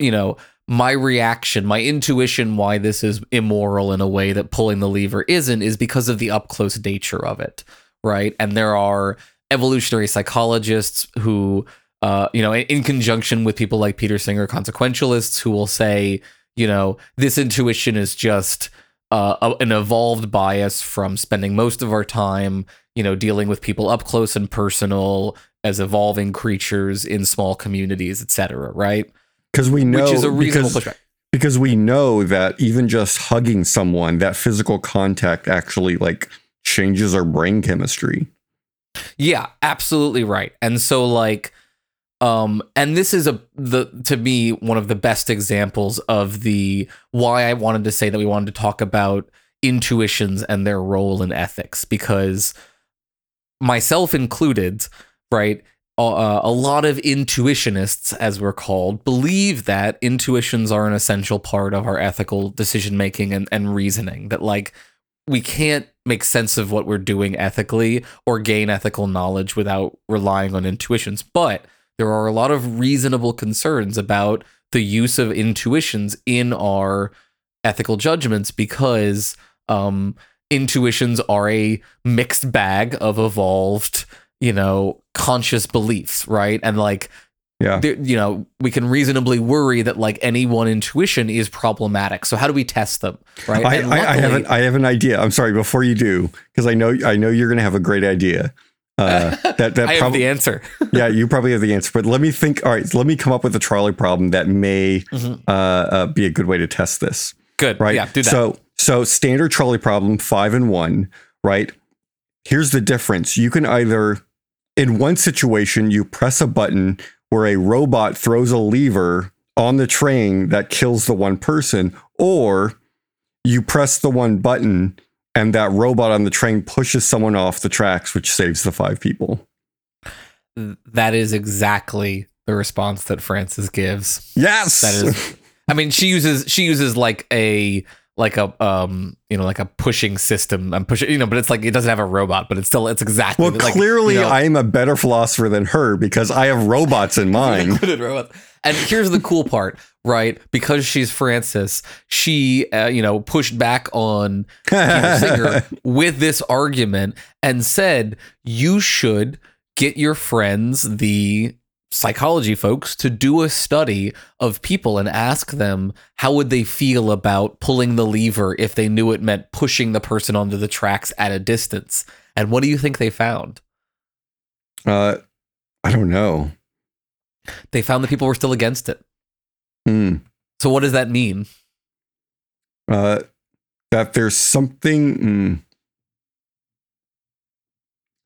Speaker 6: you know, my reaction, my intuition why this is immoral in a way that pulling the lever isn't is because of the up close nature of it, right? And there are evolutionary psychologists who uh, you know, in, in conjunction with people like Peter Singer, consequentialists, who will say, you know, this intuition is just uh, a- an evolved bias from spending most of our time, you know, dealing with people up close and personal as evolving creatures in small communities, etc. Right?
Speaker 7: Because we know
Speaker 6: Which is a reasonable
Speaker 7: because,
Speaker 6: pushback.
Speaker 7: because we know that even just hugging someone, that physical contact actually like changes our brain chemistry.
Speaker 6: Yeah, absolutely right. And so like Um, and this is a the to me one of the best examples of the why I wanted to say that we wanted to talk about intuitions and their role in ethics because myself included, right? Uh, a lot of intuitionists, as we're called, believe that intuitions are an essential part of our ethical decision making and, and reasoning. That, like, we can't make sense of what we're doing ethically or gain ethical knowledge without relying on intuitions. But there are a lot of reasonable concerns about the use of intuitions in our ethical judgments because um, intuitions are a mixed bag of evolved, you know, conscious beliefs, right? And like,
Speaker 7: Yeah.
Speaker 6: there- you know, we can reasonably worry that like any one intuition is problematic. So how do we test them, right?
Speaker 7: I,
Speaker 6: And
Speaker 7: I, I have an I have an idea. I'm sorry. Before you do, because I know I know you're going to have a great idea. Uh, that that
Speaker 6: I have
Speaker 7: probably
Speaker 6: the answer.
Speaker 7: yeah, you probably have the answer. But let me think. All right, let me come up with a trolley problem that may
Speaker 6: Mhm.
Speaker 7: uh, uh, be a good way to test this.
Speaker 6: Good.
Speaker 7: Right.
Speaker 6: Yeah. Do that.
Speaker 7: So so standard trolley problem five and one. Right. Here's the difference. You can either in one situation you press a button where a robot throws a lever on the train that kills the one person, or you press the one button and that robot on the train pushes someone off the tracks, which saves the five people.
Speaker 6: that is exactly the response that Frances gives.
Speaker 7: Yes.
Speaker 6: That is I mean she uses she uses like a like a um you know like a pushing system. I'm pushing you know, but it's like it doesn't have a robot, but it's still it's exactly
Speaker 7: well,
Speaker 6: like,
Speaker 7: clearly
Speaker 6: you know,
Speaker 7: I am a better philosopher than her because I have robots in mind.
Speaker 6: And here's the cool part, right? Because she's Frances, she uh, you know pushed back on Singer with this argument and said you should get your friends, the psychology folks, to do a study of people and ask them how would they feel about pulling the lever if they knew it meant pushing the person onto the tracks at a distance. And what do you think they found?
Speaker 7: uh, I don't know.
Speaker 6: They found that people were still against it.
Speaker 7: Hmm.
Speaker 6: So what does that mean?
Speaker 7: Uh, that there's something. hmm.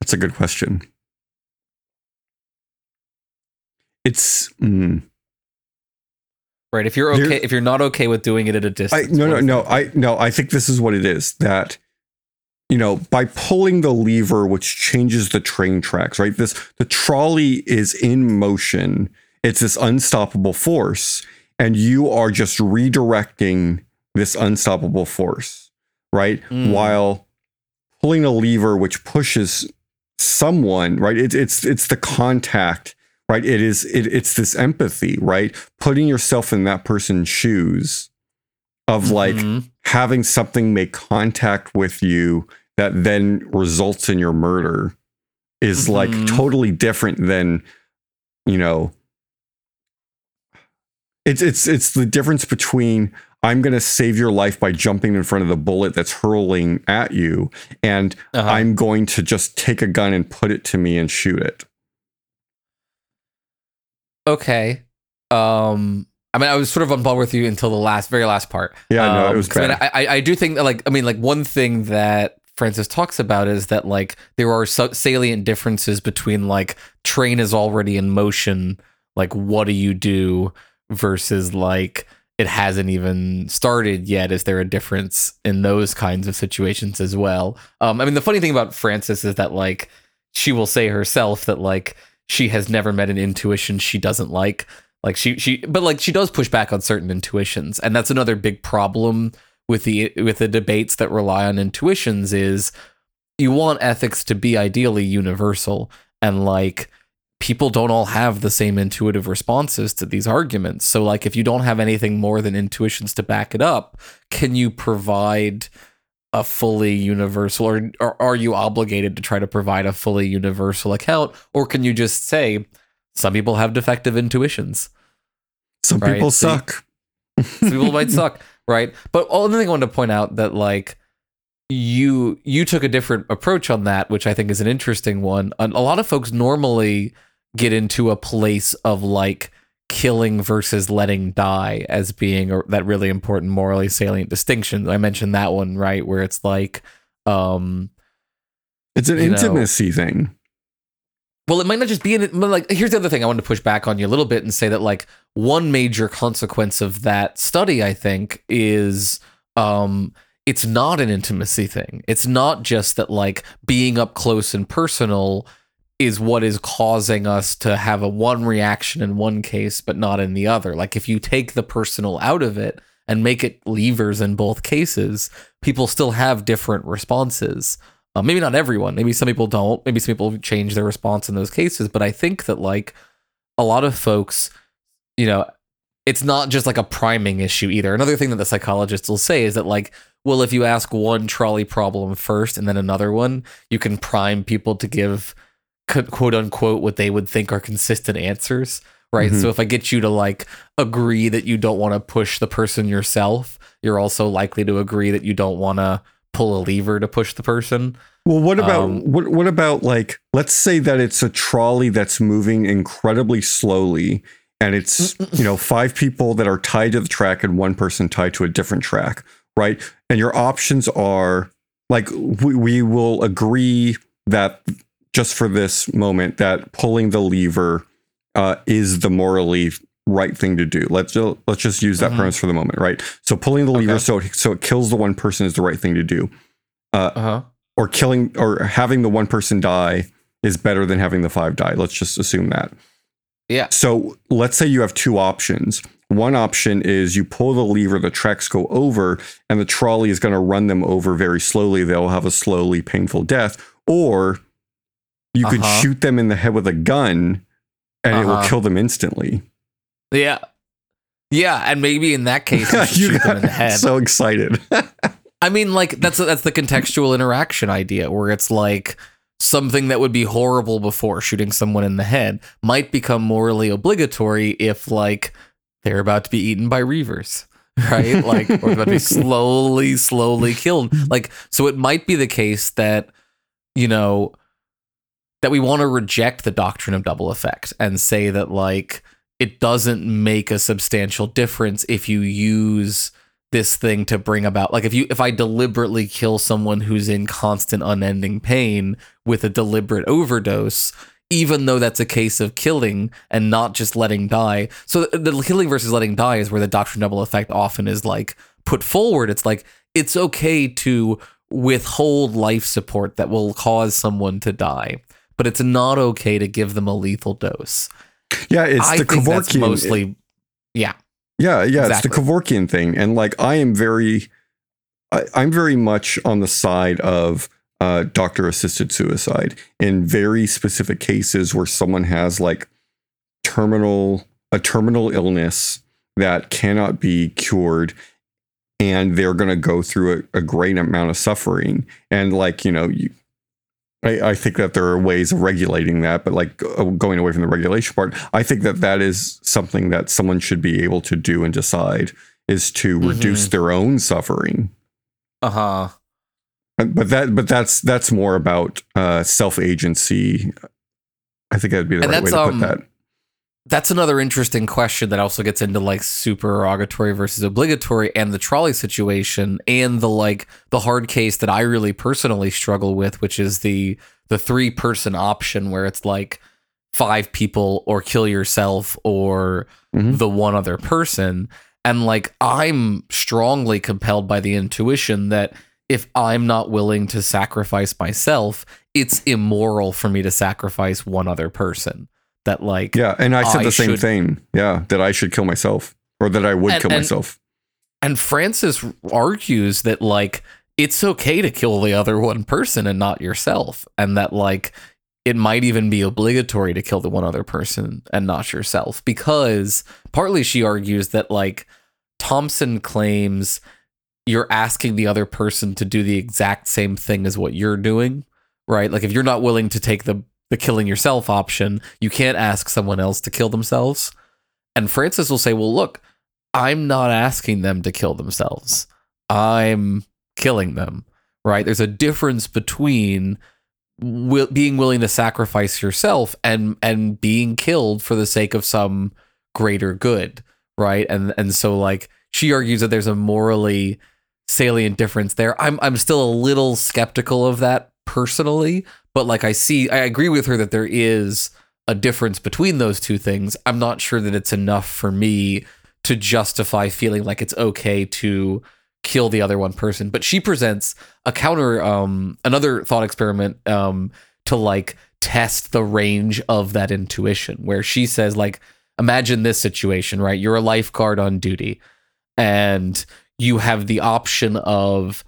Speaker 7: That's a good question. It's. hmm.
Speaker 6: Right? If you're
Speaker 7: There-
Speaker 6: okay, if you're not okay with doing it at a distance,
Speaker 7: no, no, no.
Speaker 6: that?
Speaker 7: I no. I think this is what it is. That you know, by pulling the lever, which changes the train tracks, right? This the trolley is in motion. It's this unstoppable force, and you are just redirecting this unstoppable force, right?
Speaker 6: Mm.
Speaker 7: While pulling a lever which pushes someone, right? It's it's it's the contact, right? It is it, it's this empathy, right? Putting yourself in that person's shoes of like
Speaker 6: Mhm.
Speaker 7: having something make contact with you that then results in your murder is like
Speaker 6: Mhm.
Speaker 7: totally different than you know it's it's it's the difference between I'm going to save your life by jumping in front of the bullet that's hurling at you and
Speaker 6: Uh-huh.
Speaker 7: I'm going to just take a gun and put it to me and shoot it.
Speaker 6: okay. Um, I mean, I was sort of on board with you until the last, very last part.
Speaker 7: Yeah, no, it
Speaker 6: was
Speaker 7: was
Speaker 6: 'cause I, mean. I, I do think that, like, I mean, like one thing that Frances talks about is that like there are salient differences between like train is already in motion, like what do you do versus like it hasn't even started yet. Is there a difference in those kinds of situations as well? Um, I mean, the funny thing about Frances is that like she will say herself that like she has never met an intuition she doesn't like. Like she she but like she does push back on certain intuitions. And that's another big problem with the with the debates that rely on intuitions is you want ethics to be ideally universal and like people don't all have the same intuitive responses to these arguments. So like if you don't have anything more than intuitions to back it up, can you provide a fully universal or, or are you obligated to try to provide a fully universal account or can you just say some people have defective intuitions
Speaker 7: Some
Speaker 6: Right,
Speaker 7: people
Speaker 6: so
Speaker 7: suck.
Speaker 6: some people might suck right but another thing i wanted to point out that like you you took a different approach on that which i think is an interesting one a lot of folks normally get into a place of like killing versus letting die as being a, that really important morally salient distinction i mentioned that one right where it's like um
Speaker 7: It's an
Speaker 6: you know-
Speaker 7: intimacy thing.
Speaker 6: well, it might not just be in Like, here's the other thing I wanted to push back on you a little bit and say that like one major consequence of that study, I think, is um, it's not an intimacy thing. It's not just that like being up close and personal is what is causing us to have a one reaction in one case, but not in the other. Like, if you take the personal out of it and make it levers in both cases, people still have different responses. Uh, maybe not everyone. Maybe some people don't. Maybe some people change their response in those cases. But I think that like a lot of folks, you know, it's not just like a priming issue either. Another thing that the psychologists will say is that like, well, if you ask one trolley problem first and then another one, you can prime people to give quote unquote what they would think are consistent answers. Right.
Speaker 7: Mhm.
Speaker 6: So if I get you to like agree that you don't want to push the person yourself, you're also likely to agree that you don't want to pull a lever to push the person.
Speaker 7: Well, what about
Speaker 6: Um,
Speaker 7: what what about like let's say that it's a trolley that's moving incredibly slowly and it's you know five people that are tied to the track and one person tied to a different track, right? And your options are like we, we will agree that just for this moment that pulling the lever uh, is the morally right thing to do. Let's let's just use that
Speaker 6: Mhm.
Speaker 7: premise for the moment, right? So pulling the lever
Speaker 6: Okay.
Speaker 7: so it, so it kills the one person is the right thing to do
Speaker 6: Uh huh.
Speaker 7: or killing or having the one person die is better than having the five die. Let's just assume that.
Speaker 6: Yeah.
Speaker 7: So let's say you have two options. One option is you pull the lever, the tracks go over, and the trolley is going to run them over very slowly. They'll have a slowly painful death. Or you could
Speaker 6: Uh-huh.
Speaker 7: shoot them in the head with a gun and it will
Speaker 6: Uh-huh.
Speaker 7: kill them instantly.
Speaker 6: Yeah. Yeah, and maybe in that case, you
Speaker 7: you
Speaker 6: shoot them
Speaker 7: got
Speaker 6: in the head.
Speaker 7: so excited.
Speaker 6: I mean, like that's that's the contextual interaction idea, where it's like something that would be horrible before shooting someone in the head might become morally obligatory if like they're about to be eaten by reavers, right? Like or about to be slowly, slowly killed. Like so, it might be the case that you know that we want to reject the doctrine of double effect and say that like it doesn't make a substantial difference if you use this thing to bring about like if you if I deliberately kill someone who's in constant unending pain with a deliberate overdose even though that's a case of killing and not just letting die. So the, the killing versus letting die is where the doctrine double effect often is like put forward. It's like it's okay to withhold life support that will cause someone to die but it's not okay to give them a lethal dose.
Speaker 7: Yeah, it's
Speaker 6: I
Speaker 7: the
Speaker 6: think that's mostly yeah
Speaker 7: Yeah, yeah,
Speaker 6: Exactly.
Speaker 7: it's the Kevorkian thing, and like I am very, I, I'm very much on the side of uh, doctor-assisted suicide in very specific cases where someone has like terminal a terminal illness that cannot be cured, and they're going to go through a, a great amount of suffering, and like you know you. I, I think that there are ways of regulating that, but like uh, going away from the regulation part, I think that that is something that someone should be able to do and decide is to reduce their own suffering.
Speaker 6: uh-huh
Speaker 7: But but that but that's that's more about uh, self agency. I think that'd be the
Speaker 6: And
Speaker 7: right way to put
Speaker 6: um,
Speaker 7: that.
Speaker 6: That's another interesting question that also gets into like supererogatory versus obligatory and the trolley situation and the like the hard case that I really personally struggle with, which is the the three person option where it's like five people or kill yourself or
Speaker 7: Mhm.
Speaker 6: the one other person. And like I'm strongly compelled by the intuition that if I'm not willing to sacrifice myself, it's immoral for me to sacrifice one other person. That like
Speaker 7: Yeah, and I said
Speaker 6: I
Speaker 7: the same
Speaker 6: should-
Speaker 7: thing. Yeah, that I should kill myself or that I would
Speaker 6: And-
Speaker 7: kill
Speaker 6: and-
Speaker 7: myself.
Speaker 6: And Frances argues that like it's okay to kill the other one person and not yourself, and that like it might even be obligatory to kill the one other person and not yourself because partly she argues that like Thomson claims you're asking the other person to do the exact same thing as what you're doing, right? Like if you're not willing to take the the killing yourself option, you can't ask someone else to kill themselves. And Frances will say, "Well, look, I'm not asking them to kill themselves. I'm killing them, right? There's a difference between being willing to sacrifice yourself and and being killed for the sake of some greater good, right? And and so like she argues that there's a morally salient difference there. I'm I'm still a little skeptical of that personally, but like I see, I agree with her that there is a difference between those two things. I'm not sure that it's enough for me to justify feeling like it's okay to kill the other one person. But she presents a counter, um, another thought experiment, um, to like test the range of that intuition, where she says, like, imagine this situation, right? You're a lifeguard on duty, and you have the option of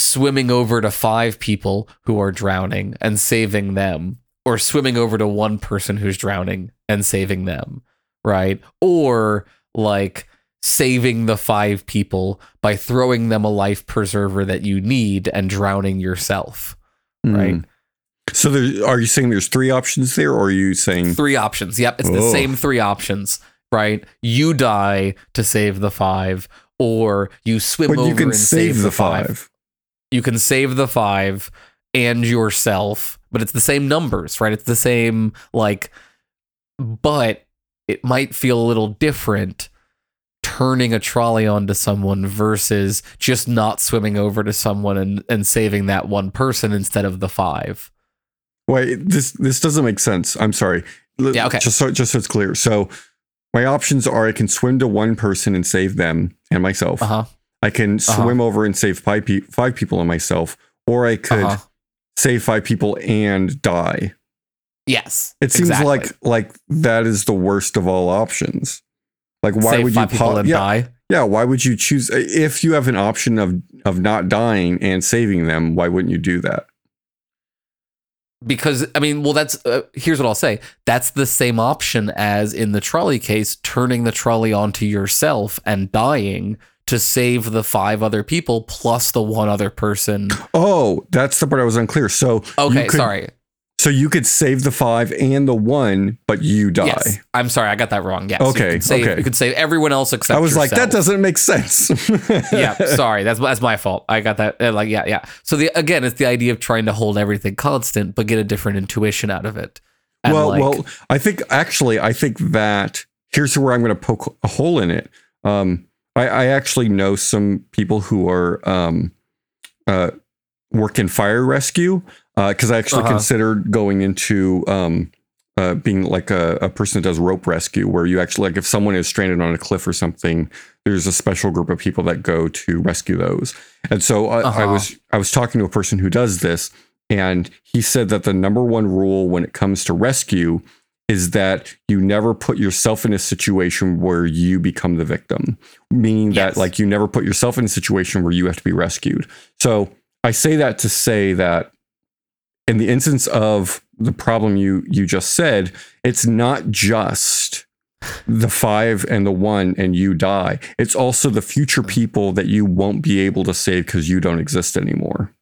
Speaker 6: swimming over to five people who are drowning and saving them, or swimming over to one person who's drowning and saving them, right? Or like saving the five people by throwing them a life preserver that you need and drowning yourself, right?
Speaker 7: Mm. So there, are you saying there's three options there, or are you saying
Speaker 6: Three options. Yep, it's the
Speaker 7: Oh.
Speaker 6: same three options, right? You die to save the five, or you swim
Speaker 7: but
Speaker 6: over
Speaker 7: you can
Speaker 6: and
Speaker 7: save the five?
Speaker 6: You can save the five and yourself, but it's the same numbers, right? It's the same, like, but it might feel a little different turning a trolley onto someone versus just not swimming over to someone and, and saving that one person instead of the five.
Speaker 7: Wait, this this doesn't make sense. I'm sorry.
Speaker 6: Yeah, okay.
Speaker 7: Just so just so it's clear. So my options are: I can swim to one person and save them and myself.
Speaker 6: Uh huh.
Speaker 7: I can swim over and save five, pe- five people and myself, or I could
Speaker 6: Uh-huh.
Speaker 7: save five people and die.
Speaker 6: Yes.
Speaker 7: It seems
Speaker 6: exactly.
Speaker 7: like like that is the worst of all options. Like why
Speaker 6: Save
Speaker 7: would you po-
Speaker 6: and
Speaker 7: yeah,
Speaker 6: die.
Speaker 7: yeah, why would you choose if you have an option of of not dying and saving them, why wouldn't you do that?
Speaker 6: because I mean, well, that's uh, here's what I'll say. That's the same option as in the trolley case, turning the trolley onto yourself and dying to save the five other people plus the one other person.
Speaker 7: Oh, that's the part I was unclear. So you
Speaker 6: Okay,
Speaker 7: could-
Speaker 6: sorry.
Speaker 7: So you could save the five and the one, but you die.
Speaker 6: Yes, I'm sorry, I got that wrong. Yes,
Speaker 7: Okay,
Speaker 6: you could save,
Speaker 7: okay.
Speaker 6: you could save everyone else except.
Speaker 7: I was like, that doesn't make sense.
Speaker 6: yeah, sorry. That's that's my fault. I got that. uh, Like, yeah, yeah. So the again, it's the idea of trying to hold everything constant, but get a different intuition out of it. And,
Speaker 7: well,
Speaker 6: like,
Speaker 7: well, I think actually, I think that here's where I'm going to poke a hole in it. Um, I, I actually know some people who are um, uh, work in fire rescue because I actually
Speaker 6: Uh-huh.
Speaker 7: considered going into um, uh, being like a, a person that does rope rescue, where you actually like if someone is stranded on a cliff or something, there's a special group of people that go to rescue those. And so I, I
Speaker 6: Uh-huh.
Speaker 7: was I was talking to a person who does this, and he said that the number one rule when it comes to rescue is that you never put yourself in a situation where you become the victim, meaning that like you never put yourself in a situation where you have to be rescued. So I say that to say that in the instance of the problem you you just said, it's not just the five and the one and you die. It's also the future people that you won't be able to save because you don't exist anymore.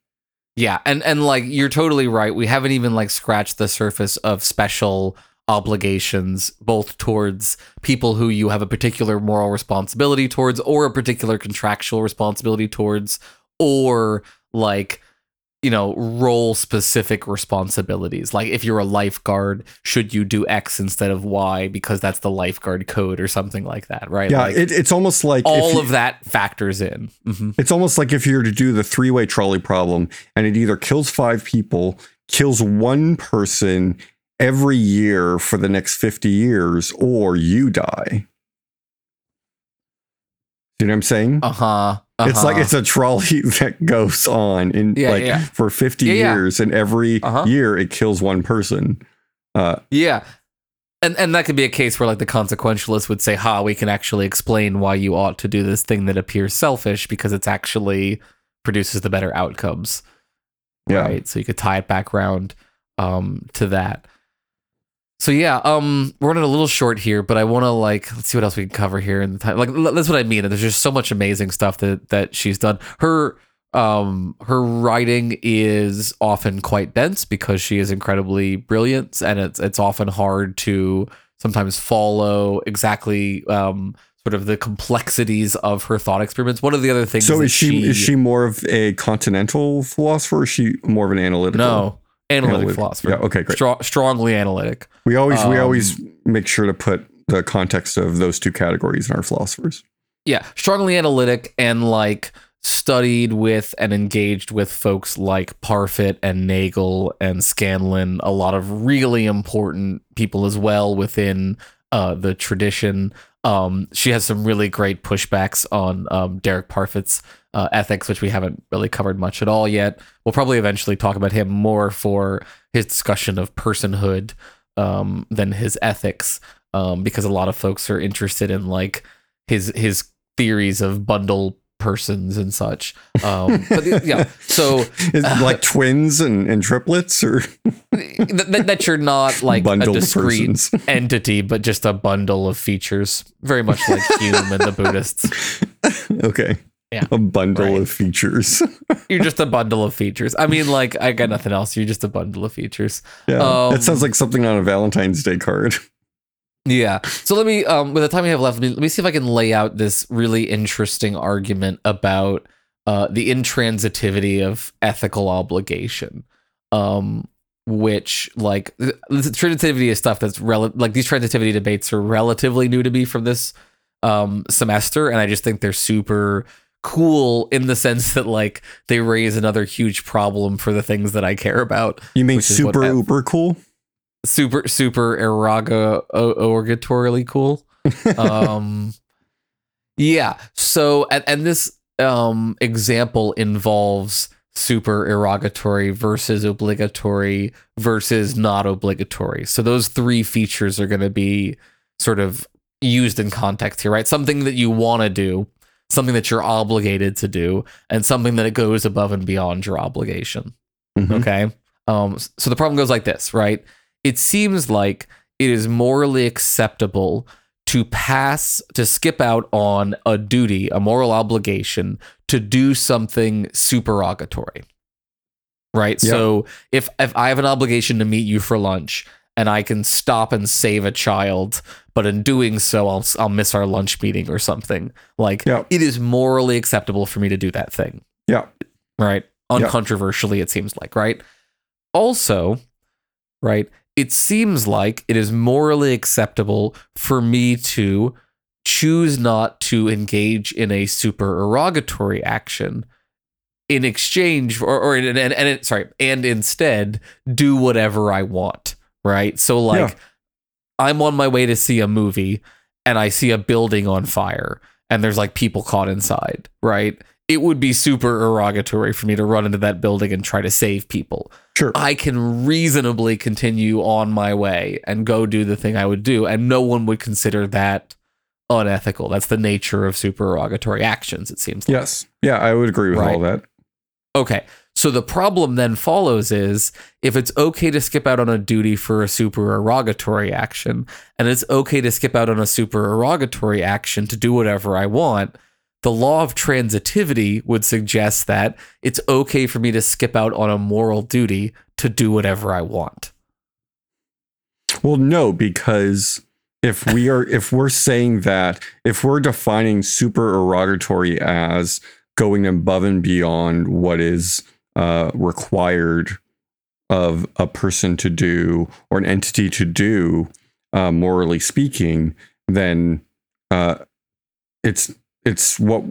Speaker 6: Yeah, and and like you're totally right. We haven't even like scratched the surface of special obligations both towards people who you have a particular moral responsibility towards or a particular contractual responsibility towards or like you know role specific responsibilities. Like if you're a lifeguard should you do x instead of y because that's the lifeguard code or something like that right?
Speaker 7: Yeah,
Speaker 6: like
Speaker 7: it, it's almost like if
Speaker 6: all
Speaker 7: you-
Speaker 6: of that factors in. Mhm.
Speaker 7: It's almost like if you were to do the three way trolley problem and it either kills five people, kills one person every year for the next 50 years, or you die. You know what I'm saying?
Speaker 6: uh-huh,
Speaker 7: It's like
Speaker 6: uh-huh.
Speaker 7: it's a trolley that goes on in
Speaker 6: Yeah,
Speaker 7: like
Speaker 6: yeah.
Speaker 7: for 50
Speaker 6: Yeah, yeah.
Speaker 7: years, and every
Speaker 6: Uh-huh.
Speaker 7: year it kills one person. Uh,
Speaker 6: Yeah. And and that could be a case where like the consequentialist would say, "Ha, we can actually explain why you ought to do this thing that appears selfish because it's actually produces the better outcomes."
Speaker 7: yeah.
Speaker 6: Right? So you could tie it back around um to that. So yeah, um we're running a little short here, but I want to like let's see what else we can cover here in the time. Like that's what I mean. There's just so much amazing stuff that that she's done. Her um her writing is often quite dense because she is incredibly brilliant and it's it's often hard to sometimes follow exactly um sort of the complexities of her thought experiments. One of the other things
Speaker 7: So
Speaker 6: that
Speaker 7: is she, is she more of a continental philosopher or is she more of an analytical?
Speaker 6: no analytic
Speaker 7: Analytic.
Speaker 6: philosopher.
Speaker 7: Yeah, okay, great.
Speaker 6: Strong, strongly analytic.
Speaker 7: We always we
Speaker 6: Um,
Speaker 7: always make sure to put the context of those two categories in our philosophers.
Speaker 6: Yeah, strongly analytic and like studied with and engaged with folks like Parfit and Nagel and Scanlon, a lot of really important people as well within uh, the tradition. Um, she has some really great pushbacks on um, Derek Parfit's uh, ethics, which we haven't really covered much at all yet. We'll probably eventually talk about him more for his discussion of personhood um, than his ethics, um, because a lot of folks are interested in like his his theories of bundle persons and such. Um, but yeah, so
Speaker 7: like twins and, and triplets or
Speaker 6: th- th- that you're not like a
Speaker 7: Bundled
Speaker 6: discrete
Speaker 7: persons.
Speaker 6: entity, but just a bundle of features, very much like Hume and the Buddhists.
Speaker 7: okay.
Speaker 6: Yeah,
Speaker 7: A bundle
Speaker 6: right.
Speaker 7: of features.
Speaker 6: You're just a bundle of features. I mean, like I got nothing else. You're just a bundle of features.
Speaker 7: yeah.
Speaker 6: Um,
Speaker 7: that sounds like something on a Valentine's Day card.
Speaker 6: Yeah. So let me, um, with the time we have left, let me, let me see if I can lay out this really interesting argument about uh, the intransitivity of ethical obligation, um, which like the, transitivity is stuff that's rel- like these transitivity debates are relatively new to me from this um, semester, and I just think they're super cool in the sense that like they raise another huge problem for the things that I care about.
Speaker 7: You mean
Speaker 6: which is what
Speaker 7: super uber cool?
Speaker 6: Super super eroga orgatorily cool um yeah so and, and this um example involves supererogatory versus obligatory versus not obligatory so those three features are going to be sort of used in context here right something that you want to do something that you're obligated to do and something that goes above and beyond your obligation
Speaker 7: Mhm.
Speaker 6: Okay. Um, so the problem goes like this, right? It seems like it is morally acceptable to pass, to skip out on a duty, a moral obligation to do something supererogatory. Right.
Speaker 7: Yeah.
Speaker 6: So if if I have an obligation to meet you for lunch and I can stop and save a child, but in doing so I'll I'll miss our lunch meeting or something. Like
Speaker 7: Yeah.
Speaker 6: it is morally acceptable for me to do that thing
Speaker 7: Yeah.
Speaker 6: right? Uncontroversially, it seems like, right? Also, right, it seems like it is morally acceptable for me to choose not to engage in a supererogatory action in exchange or, or and, and, and it, sorry and instead do whatever i want right? So like
Speaker 7: Yeah.
Speaker 6: i'm on my way to see a movie and i see a building on fire and there's like people caught inside right? It would be supererogatory for me to run into that building and try to save people
Speaker 7: Sure.
Speaker 6: I can reasonably continue on my way and go do the thing I would do, and no one would consider that unethical. That's the nature of supererogatory actions, it seems like.
Speaker 7: yes. Yeah, I would agree with
Speaker 6: Right.
Speaker 7: all that.
Speaker 6: Okay. So the problem then follows is if it's okay to skip out on a duty for a supererogatory action, and it's okay to skip out on a supererogatory action to do whatever I want, the law of transitivity would suggest that it's okay for me to skip out on a moral duty to do whatever I want.
Speaker 7: Well, no, because if we are if we're saying that if we're defining supererogatory as going above and beyond what is uh, required of a person to do or an entity to do, uh, morally speaking, then uh, it's it's what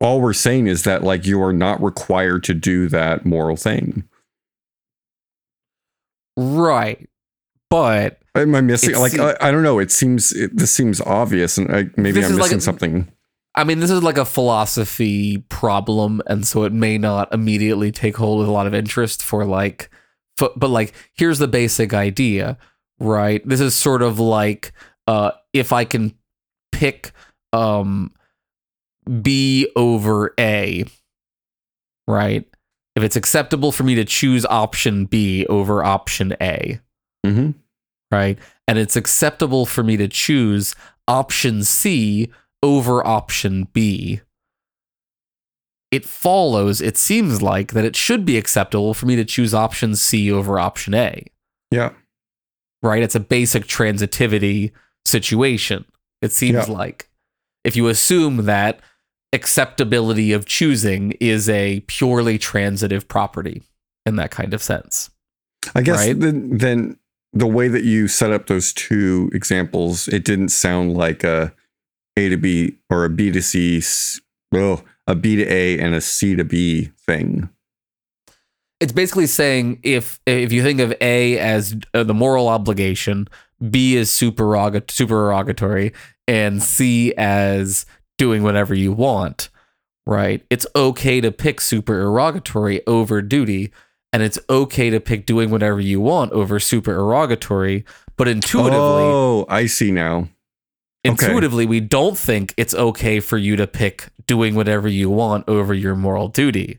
Speaker 7: all we're saying is that like you are not required to do that moral thing.
Speaker 6: Right. But
Speaker 7: Am I missing? Like
Speaker 6: seem-
Speaker 7: I, I don't know. It seems it, this seems obvious, and I, maybe I'm
Speaker 6: is like
Speaker 7: missing
Speaker 6: a-
Speaker 7: something.
Speaker 6: I mean, this is like a philosophy problem, and so it may not immediately take hold with a lot of interest for like, fo- but like, here's the basic idea, right? This is sort of like, uh, if I can pick, um, B over A, right? If it's acceptable for me to choose option B over option A,
Speaker 7: hmm
Speaker 6: right? And it's acceptable for me to choose option C over option B. It follows, it seems like, that it should be acceptable for me to choose option C over option A,
Speaker 7: Yeah,
Speaker 6: right? It's a basic transitivity situation. It seems
Speaker 7: Yeah.
Speaker 6: like if you assume that acceptability of choosing is a purely transitive property in that kind of sense.
Speaker 7: I guess
Speaker 6: Right.
Speaker 7: then, then the way that you set up those two examples, it didn't sound like a A to B or a B to C, oh, a B to A and a C to B thing.
Speaker 6: it's basically saying if if you think of A as uh, the moral obligation, B is supererog- supererogatory, and C as doing whatever you want, right? It's okay to pick supererogatory over duty, and it's okay to pick doing whatever you want over supererogatory. But intuitively,
Speaker 7: Oh, I see now. okay.
Speaker 6: intuitively, we don't think it's okay for you to pick doing whatever you want over your moral duty.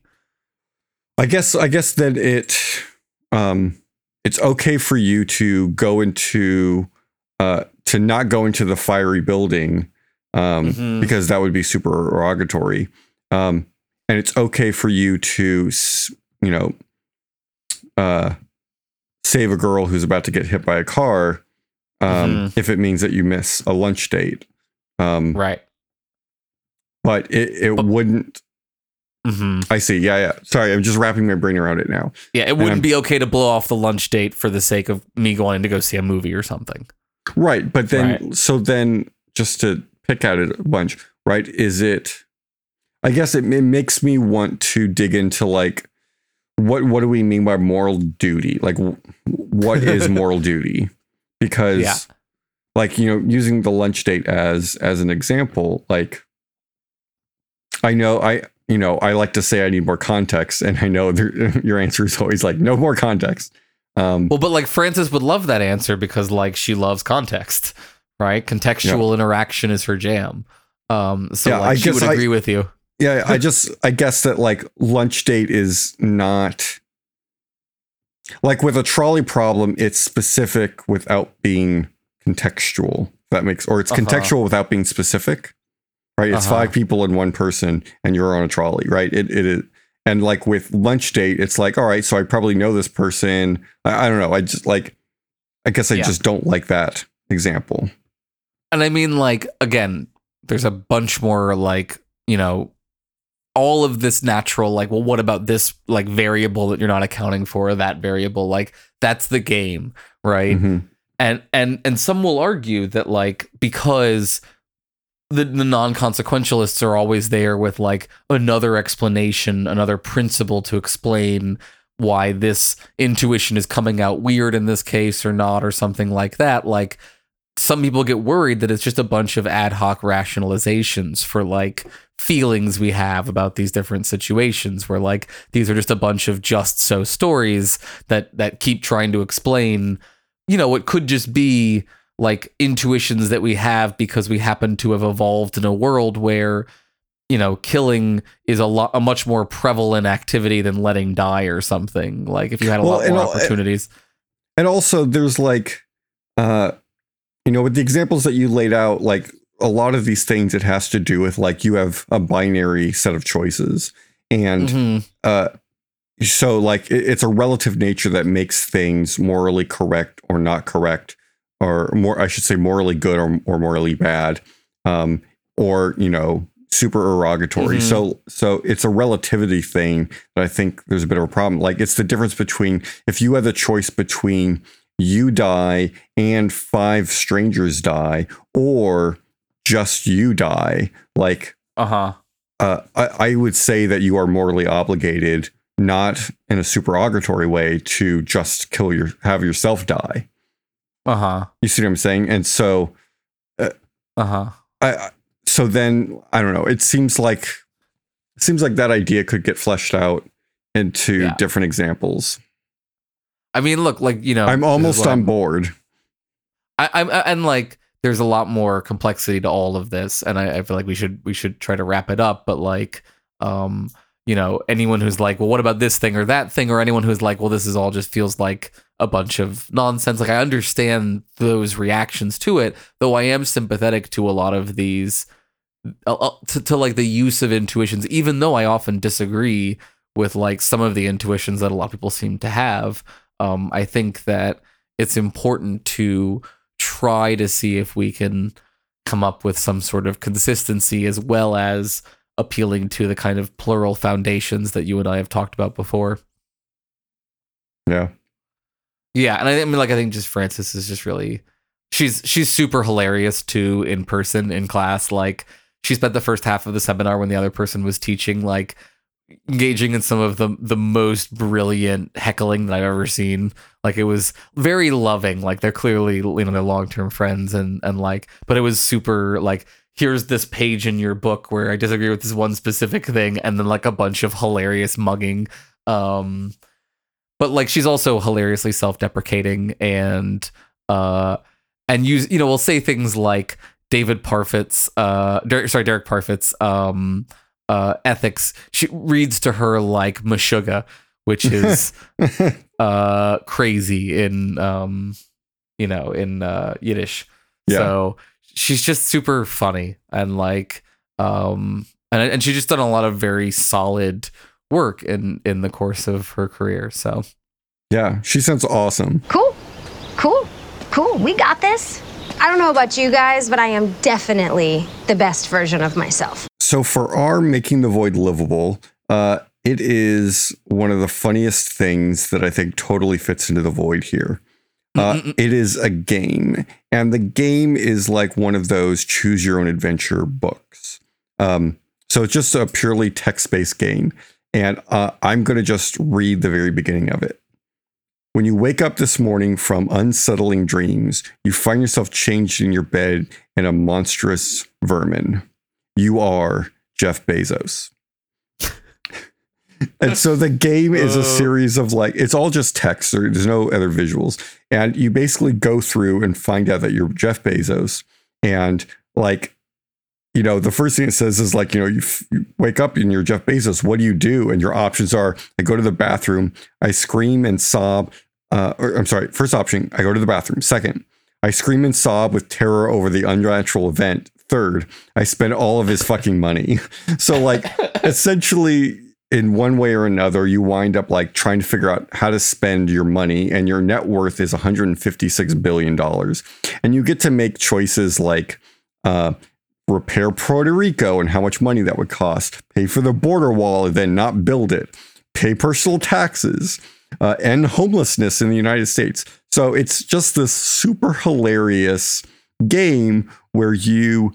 Speaker 7: I guess I guess that it um it's okay for you to go into uh to not go into the fiery building um
Speaker 6: Mhm.
Speaker 7: because that would be supererogatory. Um and it's okay for you to you know uh save a girl who's about to get hit by a car um if it means that you miss a lunch date. Um
Speaker 6: Right.
Speaker 7: but it it wouldn't
Speaker 6: Mm-hmm.
Speaker 7: I see. Yeah, yeah. Sorry, I'm just wrapping my brain around it now.
Speaker 6: Yeah, it wouldn't be okay to blow off the lunch date for the sake of me going to go see a movie or something.
Speaker 7: Right, but then
Speaker 6: Right.
Speaker 7: so then just to pick at it a bunch, right? Is it? I guess it, it makes me want to dig into like what what do we mean by moral duty? Like what is moral duty? Because
Speaker 6: Yeah.
Speaker 7: like you know using the lunch date as as an example, like I know I you know I like to say I need more context, and I know there, your answer is always like no more context. Um,
Speaker 6: Well, but like Frances would love that answer because like she loves context, right? Contextual interaction is her jam. Um, so
Speaker 7: Yeah,
Speaker 6: like
Speaker 7: I
Speaker 6: she would
Speaker 7: I-
Speaker 6: agree with you.
Speaker 7: Yeah, I just I guess that like lunch date is not like with a trolley problem, it's specific without being contextual. That makes or it's
Speaker 6: Uh-huh.
Speaker 7: contextual without being specific. Right? It's
Speaker 6: Uh-huh.
Speaker 7: five people and one person and you're on a trolley, right? It it is and like with lunch date, it's like, all right, so I probably know this person. I, I don't know. I just like I guess I
Speaker 6: Yeah.
Speaker 7: just don't like that example.
Speaker 6: And I mean, like, again, there's a bunch more, like, you know, all of this natural, like, well, what about this, like, variable that you're not accounting for, that variable? Like, that's the game, right?
Speaker 7: Mhm.
Speaker 6: And, and, and some will argue that, like, because the, the non-consequentialists are always there with like another explanation, another principle to explain why this intuition is coming out weird in this case or not, or something like that. Like some people get worried that it's just a bunch of ad hoc rationalizations for like feelings we have about these different situations where like these are just a bunch of just so stories that that keep trying to explain you know what could just be like intuitions that we have because we happen to have evolved in a world where you know killing is a lot a much more prevalent activity than letting die or something like if you had a
Speaker 7: Well,
Speaker 6: lot
Speaker 7: and
Speaker 6: more
Speaker 7: all-
Speaker 6: opportunities.
Speaker 7: And also there's like uh you know with the examples that you laid out like a lot of these things it has to do with like you have a binary set of choices and
Speaker 6: Mhm.
Speaker 7: uh so like it- it's a relative nature that makes things morally correct or not correct or more I should say morally good or, or morally bad um or you know super erogatory
Speaker 6: Mhm.
Speaker 7: so so it's a relativity thing that I think there's a bit of a problem like it's the difference between if you had the choice between you die and five strangers die or just you die like
Speaker 6: uh-huh
Speaker 7: uh, I, I would say that you are morally obligated, not in a supererogatory way, to just kill your have yourself die.
Speaker 6: uh-huh
Speaker 7: You see what I'm saying? And so,
Speaker 6: uh-huh
Speaker 7: I I- so then I don't know. It seems like it seems like that idea could get fleshed out into
Speaker 6: Yeah.
Speaker 7: different examples.
Speaker 6: I mean, look, like you know,
Speaker 7: I'm almost on
Speaker 6: I'm-
Speaker 7: board.
Speaker 6: I, I'm and like there's a lot more complexity to all of this, and I, I feel like we should we should try to wrap it up. But like, um, you know, anyone who's like, well, what about this thing or that thing, or anyone who's like, well, this is all just feels like a bunch of nonsense. Like I understand those reactions to it, though I am sympathetic to a lot of these, uh, uh, to, to like the use of intuitions, even though I often disagree with like some of the intuitions that a lot of people seem to have. Um, I think that it's important to try to see if we can come up with some sort of consistency as well as appealing to the kind of plural foundations that you and I have talked about before.
Speaker 7: Yeah.
Speaker 6: Yeah, and I, I mean, like, I think just Frances is just really, she's she's super hilarious too in person in class. Like, she spent the first half of the seminar when the other person was teaching, like engaging in some of the the most brilliant heckling that I've ever seen. Like it was very loving. Like they're clearly you know they're long term friends and and like, but it was super like here's this page in your book where I disagree with this one specific thing, and then like a bunch of hilarious mugging. Um, but like she's also hilariously self deprecating and uh and use you know will say things like David Parfit's uh Der- sorry Derek Parfit's um uh ethics she reads to her like Meshuggah which is uh crazy in um you know in uh Yiddish
Speaker 7: Yeah.
Speaker 6: so she's just super funny and like um and and she just done a lot of very solid work in in the course of her career so
Speaker 7: Yeah, she sounds awesome.
Speaker 9: Cool. Cool. Cool. We got this. I don't know about you guys, but I am definitely the best version of myself.
Speaker 7: So for our making the void livable, uh, it is one of the funniest things that I think totally fits into the void here. Uh, it is a game, and the game is like one of those choose your own adventure books. Um, so it's just a purely text based game, and uh, I'm going to just read the very beginning of it. When you wake up this morning from unsettling dreams, you find yourself changed in your bed in a monstrous vermin. You are Jeff Bezos. and so the game is a uh. series of like, it's all just text, there- there's no other visuals. And you basically go through and find out that you're Jeff Bezos. And like, you know, the first thing it says is like, you know, you, f- you wake up and you're Jeff Bezos. What do you do? And your options are I go to the bathroom, I scream and sob. Uh, or I'm sorry, first option, I go to the bathroom. Second, I scream and sob with terror over the unnatural event. Third, I spend all of his fucking money. So, like, essentially, in one way or another, you wind up like trying to figure out how to spend your money, and your net worth is 156 billion dollars, and you get to make choices like uh, repair Puerto Rico and how much money that would cost, pay for the border wall and then not build it, pay personal taxes, uh, end homelessness in the United States. So it's just this super hilarious game where you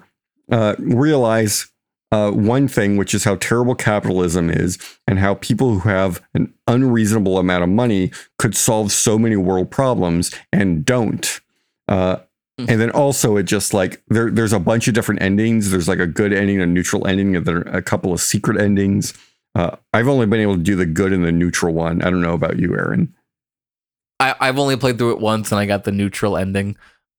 Speaker 7: uh, realize uh, one thing, which is how terrible capitalism is, and how people who have an unreasonable amount of money could solve so many world problems and don't. Uh, and then also it just like there, there's a bunch of different endings. There's like a good ending, a neutral ending, and there are a couple of secret endings. Uh, I've only been able to do the good and the neutral one. I don't know about you, Aaron.
Speaker 6: I, I've only played through it once and I got the neutral ending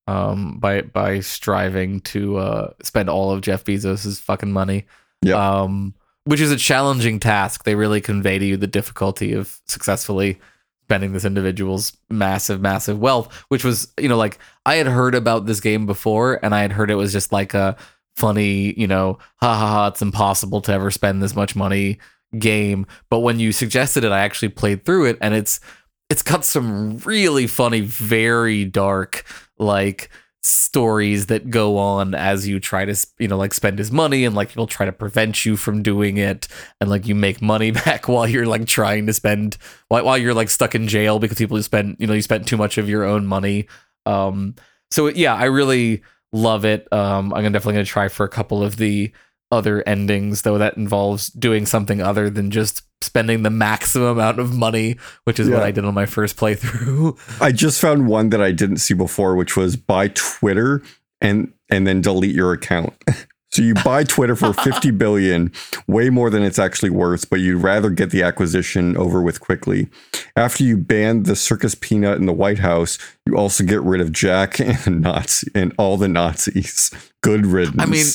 Speaker 6: um by by striving to uh spend all of Jeff Bezos's fucking money.
Speaker 7: Yeah.
Speaker 6: Um which is a challenging task. They really convey to you the difficulty of successfully spending this individual's massive, massive wealth, which was, you know, like I had heard about this game before and I had heard it was just like a funny, you know, ha ha ha, it's impossible to ever spend this much money game. But when you suggested it, I actually played through it and it's it's got some really funny, very dark, like stories that go on as you try to, you know, like spend his money and like people try to prevent you from doing it. And like you make money back while you're like trying to spend, while, while you're like stuck in jail because people who spend, you know, you spent too much of your own money. Um, so yeah, I really love it. Um, I'm definitely to try for a couple of the other endings, though that involves doing something other than just spending the maximum amount of money, which is what I did on my first playthrough.
Speaker 7: I just found one that I didn't see before, which was buy Twitter and and then delete your account. So you buy Twitter for 50 billion, way more than it's actually worth, but you'd rather get the acquisition over with quickly. After you ban the circus peanut in the White House, you also get rid of Jack and Nazi and all the Nazis. Good riddance.
Speaker 6: I mean,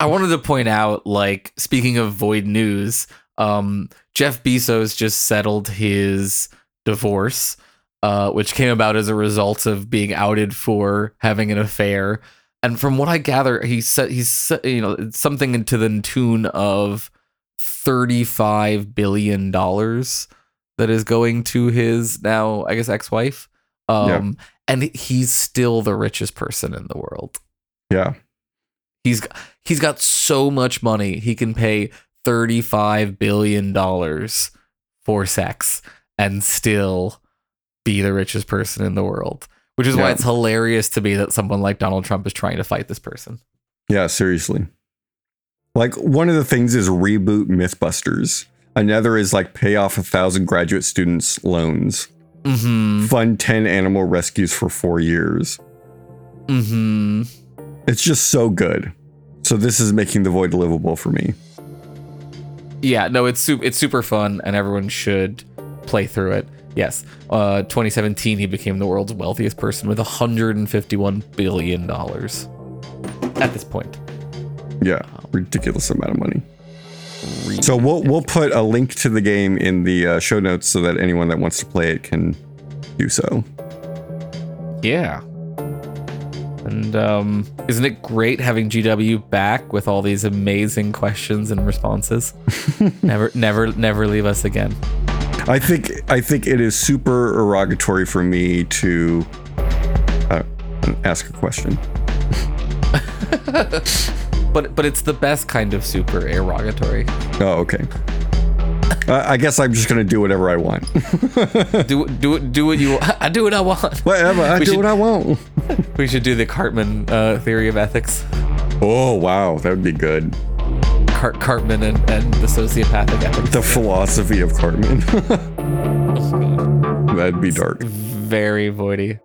Speaker 6: I wanted to point out, like, speaking of void news, um, Jeff Bezos just settled his divorce, uh, which came about as a result of being outed for having an affair. And from what I gather, he said he's you know something into the tune of thirty-five billion dollars that is going to his now, I guess, ex-wife. Um, and he's still the richest person in the world.
Speaker 7: yeah.
Speaker 6: He's he's got so much money he can pay thirty five billion dollars for sex and still be the richest person in the world. Which is why it's hilarious to me that someone like Donald Trump is trying to fight this person.
Speaker 7: Yeah, seriously. Like one of the things is reboot Mythbusters. Another is like pay off a thousand graduate students loans.
Speaker 6: Mm-hmm.
Speaker 7: Fund 10 animal rescues for four years.
Speaker 6: Mm-hmm.
Speaker 7: It's just so good. So this is making the void livable for me.
Speaker 6: Yeah, no, it's super it's super fun and everyone should play through it. Yes. Uh 2017 he became the world's wealthiest person with 151 billion dollars at this point.
Speaker 7: Yeah, ridiculous amount of money. So we'll we'll put a link to the game in the uh, show notes so that anyone that wants to play it can do so.
Speaker 6: Yeah. And um isn't it great having GW back with all these amazing questions and responses? never never never leave us again.
Speaker 7: I think I think it is supererogatory for me to uh, ask a question.
Speaker 6: But but it's the best kind of supererogatory.
Speaker 7: Oh, okay. Uh, I guess I'm just gonna do whatever I want.
Speaker 6: do do do what you I do what I want.
Speaker 7: Whatever, I
Speaker 6: We
Speaker 7: do
Speaker 6: should-
Speaker 7: what I want.
Speaker 6: We should do the Cartman uh, theory of ethics.
Speaker 7: Oh wow, that would be good.
Speaker 6: Cart Cartman and, and the sociopathic ethics.
Speaker 7: The philosophy of Cartman. That'd be dark.
Speaker 6: Very voidy.